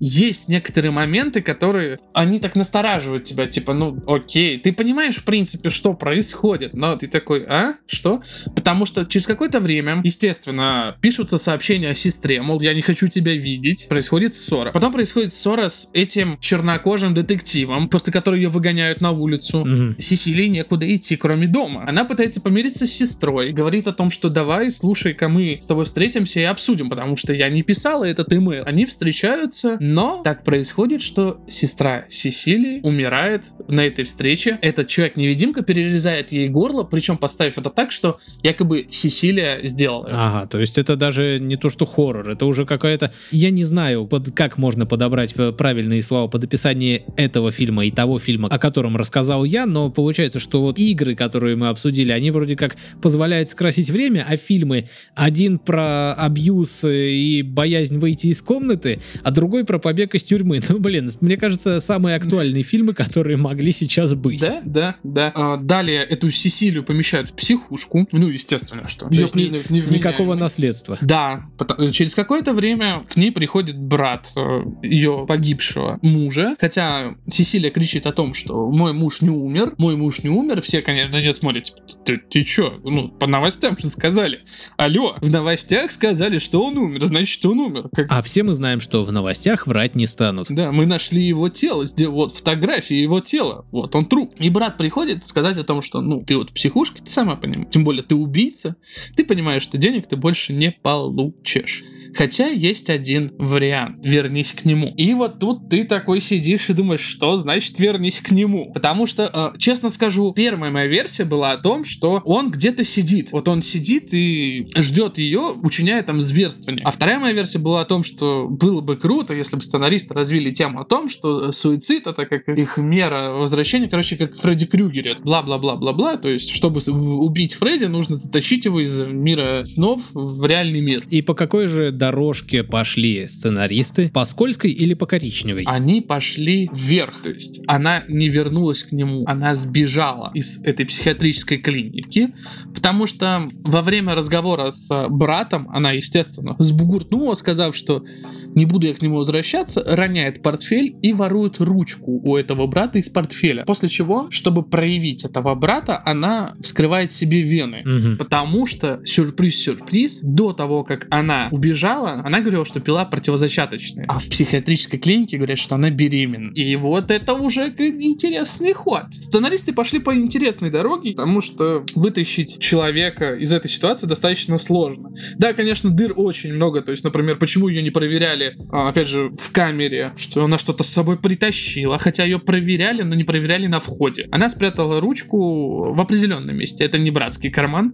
есть некоторые моменты, которые, они так настораживают тебя, типа, ну, окей, ты понимаешь, в принципе, что происходит, но ты такой, а, что? Потому что через какое-то время, естественно, пишутся сообщения о сестре, мол, я не хочу тебя видеть, происходит ссора. Потом происходит ссора с этим чернокожим детективом, после которого ее выгоняют на улицу. Мгм. Сесилии некуда идти, кроме дома. Она пытается помириться с сестрой, говорит о том, что давай, слушай-ка, мы с тобой встретимся и обсудим, потому что я не писала этот имейл. Они встречаются, но так происходит, что сестра Сесилии умирает на этой встрече. Этот человек-невидимка перерезает ей горло, причем поставив это так, что якобы Сесилия сделала. Ага, то есть это даже не то, что хоррор, это уже какая-то... Я не знаю, под... как можно подобрать п- правильные слова под описание этого фильма и того фильма, о котором рассказал я, но получается, что вот игры, которые мы обсудили, они вроде как позволяют скрасить время, а фильмы один про абьюз э, и боязнь выйти из комнаты, а другой про побег из тюрьмы. [LAUGHS] Ну, блин, мне кажется, самые актуальные фильмы, которые могли сейчас быть. Да, да, да. А, далее эту Сесилию помещают в психушку. Ну, естественно, что. То Ее ни- невменяемой. Никакого наследства. Да, пото- через какое-то время к ней приходит брат э, ее погибшего мужа, хотя Сесилия кричит о том, что мой муж не умер, мой муж не умер, все, конечно, на нее смотрят, типа, ты, ты чё, ну, по новостям же сказали, алло, в новостях сказали, что он умер, значит, он умер. Как- А все мы знаем, что в новостях врать не станут. Да, мы нашли его тело, вот фотографии его тела, вот он труп. И брат приходит сказать о том, что, ну, ты вот в психушке, ты сама понимаешь, тем более ты убийца, ты понимаешь, что денег ты больше не получишь. Хотя есть один вариант, вернись к нему. И вот тут ты такой сидишь и думаешь, что значит вернись к нему? Потому что, э, честно скажу, первая моя версия была о том, что он где-то сидит. Вот он сидит и ждет ее, учиняя там зверствование. А вторая моя версия была о том, что было бы круто, если бы сценаристы развили тему о том, что суицид это как их мера возвращения, короче, как Фредди Крюгере. Бла-бла-бла-бла-бла. То есть, чтобы убить Фредди, нужно затащить его из мира снов в реальный мир. И по какой же дорожке пошли сценаристы? По скользкой или по коричневой? Они пошли вверх, то есть она не вернулась к нему, она сбежала из этой психиатрической клиники, потому что во время разговора с э, братом она, естественно, сбугуртнула, сказав, что не буду я к нему возвращаться, роняет портфель и ворует ручку у этого брата из портфеля. После чего, чтобы проявить этого брата, она вскрывает себе вены. Мгм. Потому что, сюрприз-сюрприз, до того, как она убежала, она говорила, что пила противозачаточные. А в психиатрической клинике говорят, что она беременна. И вот это уже интересный ход. Сценаристы пошли по интересной дороге, потому что вытащить человека из этой ситуации достаточно сложно. Да, конечно, дыр очень много. То есть, например, почему ее не проверяли, а, опять же, в камере, что она что-то с собой притащила, хотя ее проверяли, но не проверяли на входе. Она спрятала ручку в определенном месте. Это не братский карман,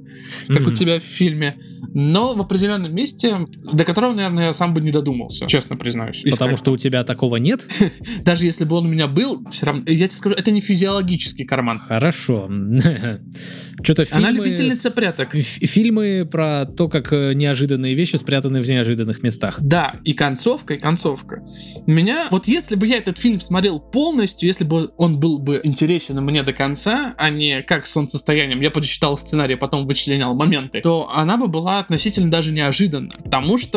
как у Мгм. тебя в фильме, но в определенном месте, до которого, наверное, я сам бы не додумался, честно признаюсь. Потому что у тебя такого нет? [LAUGHS] даже если бы он у меня был, все равно, я тебе скажу, это не физиологический карман. Хорошо. [LAUGHS] Что-то фильмы... Она любительница пряток. Фильмы про то, как э, неожиданные вещи спрятаны в неожиданных местах. Да, и концовка, и концовка. Меня, вот если бы я этот фильм смотрел полностью, если бы он был бы интересен мне до конца, а не как с солнцестоянием, я почитал сценарий, потом вычленял моменты, то она бы была относительно даже неожиданна, потому что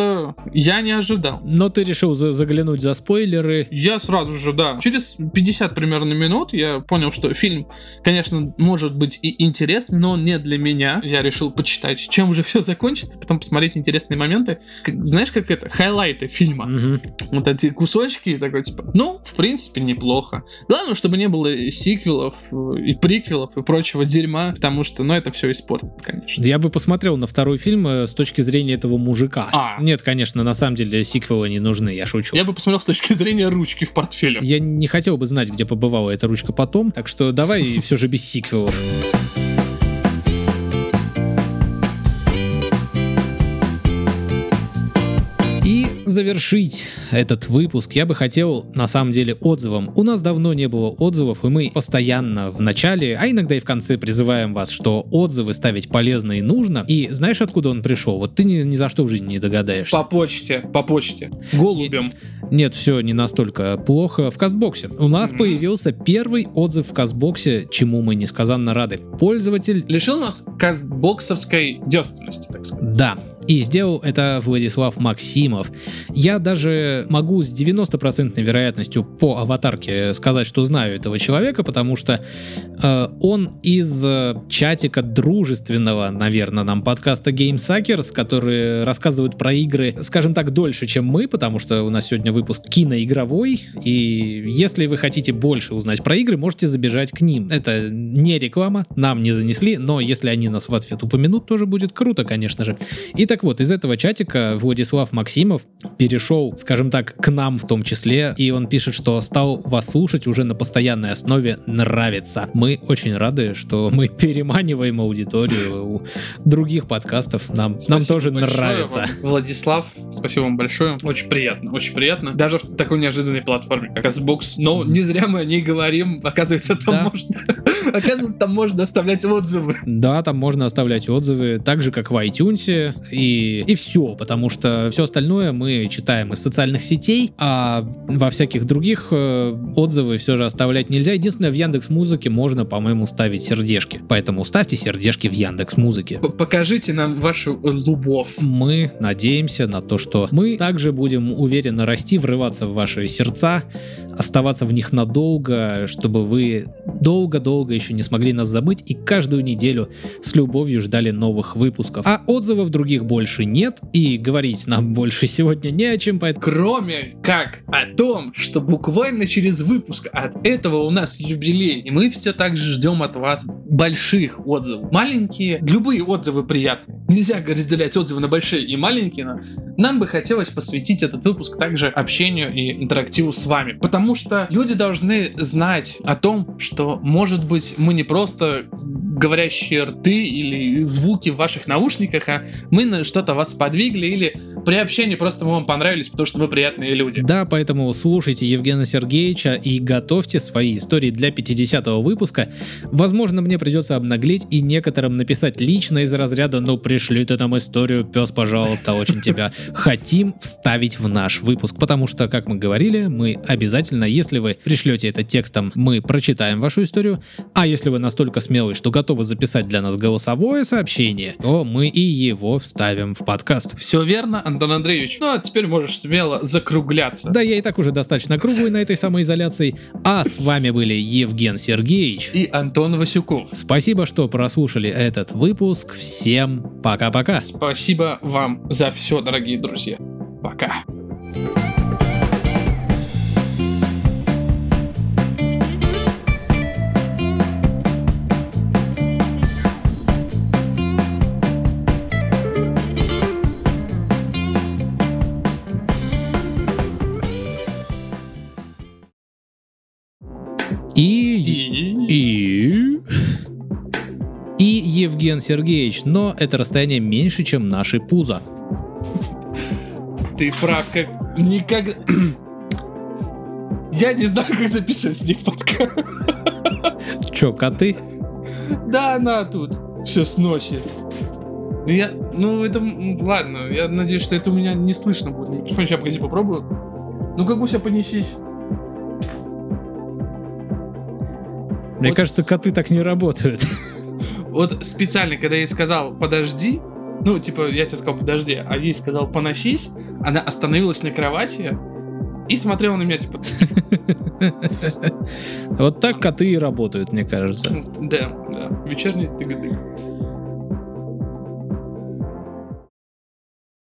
я не ожидал. Но ты решил за- заглянуть за спойлеры. Я сразу же, да, через 50 примерно минут я понял, что фильм, конечно, может быть и интересный, но не для меня. Я решил почитать, чем уже все закончится, потом посмотреть интересные моменты. Как- знаешь, как это, хайлайты фильма. Мгм. Вот эти кусочки, такой, типа, ну, в принципе, неплохо. Главное, чтобы не было и сиквелов, и приквелов, и прочего дерьма, потому что, ну, это все испортит, конечно. Я бы посмотрел на второй фильм э, с точки зрения этого мужика. А. Нет, конечно, на самом деле сиквелы не нужны, я шучу. Я бы посмотрел с точки зрения ручки в портфеле. Я не хотел бы знать, где побывала эта ручка потом, так что давай все же без сиквелов. Завершить этот выпуск я бы хотел, на самом деле, отзывом. У нас давно не было отзывов, и мы постоянно в начале, а иногда и в конце призываем вас, что отзывы ставить полезно и нужно. И знаешь, откуда он пришел? Вот ты ни, ни за что в жизни не догадаешься. По почте, по почте. Голубем. Нет, все не настолько плохо. В Кастбоксе у нас Мгм. появился первый отзыв в Кастбоксе, чему мы несказанно рады. Пользователь Лишил нас кастбоксовской девственности, так сказать. Да, и сделал это Владислав Максимов. Я даже могу с 90% вероятностью по аватарке сказать, что знаю этого человека, потому что э, он из э, чатика дружественного, наверное, нам подкаста Game Suckers, которые рассказывают про игры, скажем так, дольше, чем мы, потому что у нас сегодня выпуск киноигровой, и если вы хотите больше узнать про игры, можете забежать к ним. Это не реклама, нам не занесли, но если они нас в ответ упомянут, тоже будет круто, конечно же. И так вот, из этого чатика Владислав Максимов перешел, скажем так, к нам в том числе, и он пишет, что стал вас слушать уже на постоянной основе, нравится. Мы очень рады, что мы [LAUGHS] переманиваем аудиторию у других подкастов. Нам, нам тоже нравится. Вам, Владислав, спасибо вам большое. Очень приятно, очень приятно. Даже в такой неожиданной платформе, как Xbox. Но не зря мы о ней говорим. Оказывается, там да. можно... [LAUGHS] Оказывается, там можно оставлять отзывы. Да, там можно оставлять отзывы, так же, как в iTunes. И, и все, потому что все остальное мы читаем из социальных сетей, а во всяких других э, отзывы все же оставлять нельзя. Единственное, в Яндекс Музыке можно, по-моему, ставить сердечки. Поэтому ставьте сердечки в Яндекс Музыке. Покажите нам вашу любовь. Мы надеемся на то, что мы также будем уверенно расти, врываться в ваши сердца, оставаться в них надолго, чтобы вы долго-долго еще не смогли нас забыть и каждую неделю с любовью ждали новых выпусков. А отзывов других больше нет, и говорить нам больше сегодня не о чем, поэтому... Кроме как о том, что буквально через выпуск от этого у нас юбилей, и мы все так же ждем от вас больших отзывов. Маленькие, любые отзывы приятные. Нельзя разделять отзывы на большие и маленькие, но нам бы хотелось посвятить этот выпуск также общению и интерактиву с вами. Потому что люди должны знать о том, что, может быть, мы не просто говорящие рты или звуки в ваших наушниках, а мы на что-то вас подвигли или при общении просто мы вам понравились, потому что мы приятные люди. Да, поэтому слушайте Евгения Сергеевича и готовьте свои истории для 50 выпуска. Возможно, мне придется обнаглеть и некоторым написать лично из разряда «Ну, пришли ты нам историю, пес, пожалуйста, очень тебя хотим вставить в наш выпуск». Потому что, как мы говорили, мы обязательно, если вы пришлете это текстом, мы прочитаем вашу историю, а если вы настолько смелый, что готовы записать для нас голосовое сообщение, то мы и его вставим в подкаст. Все верно, Антон Андреевич. Ну а теперь можешь смело закругляться. Да, я и так уже достаточно круглый на этой самоизоляции. А с вами были Евген Сергеевич и Антон Васюков. Спасибо, что прослушали этот выпуск. Всем пока-пока. Спасибо вам за все, дорогие друзья. Пока. Евген Сергеевич, но это расстояние меньше, чем наши пузо. Ты прав, как никогда... Я не знаю, как записывать с них подкаст. Че, коты? Да, она тут все сносит. Ну, я, ну, это, ладно, я надеюсь, что это у меня не слышно будет. Микрофон, сейчас, погоди, попробую. Ну, как гуся, понесись. Мне вот. кажется, коты так не работают. [LAUGHS] Вот специально, когда я ей сказал «подожди», ну, типа, я тебе сказал «подожди», а ей сказал «поносись», она остановилась на кровати и смотрела на меня, типа... [LAUGHS] Вот так коты и работают, мне кажется. Да, да. Вечерний тыгы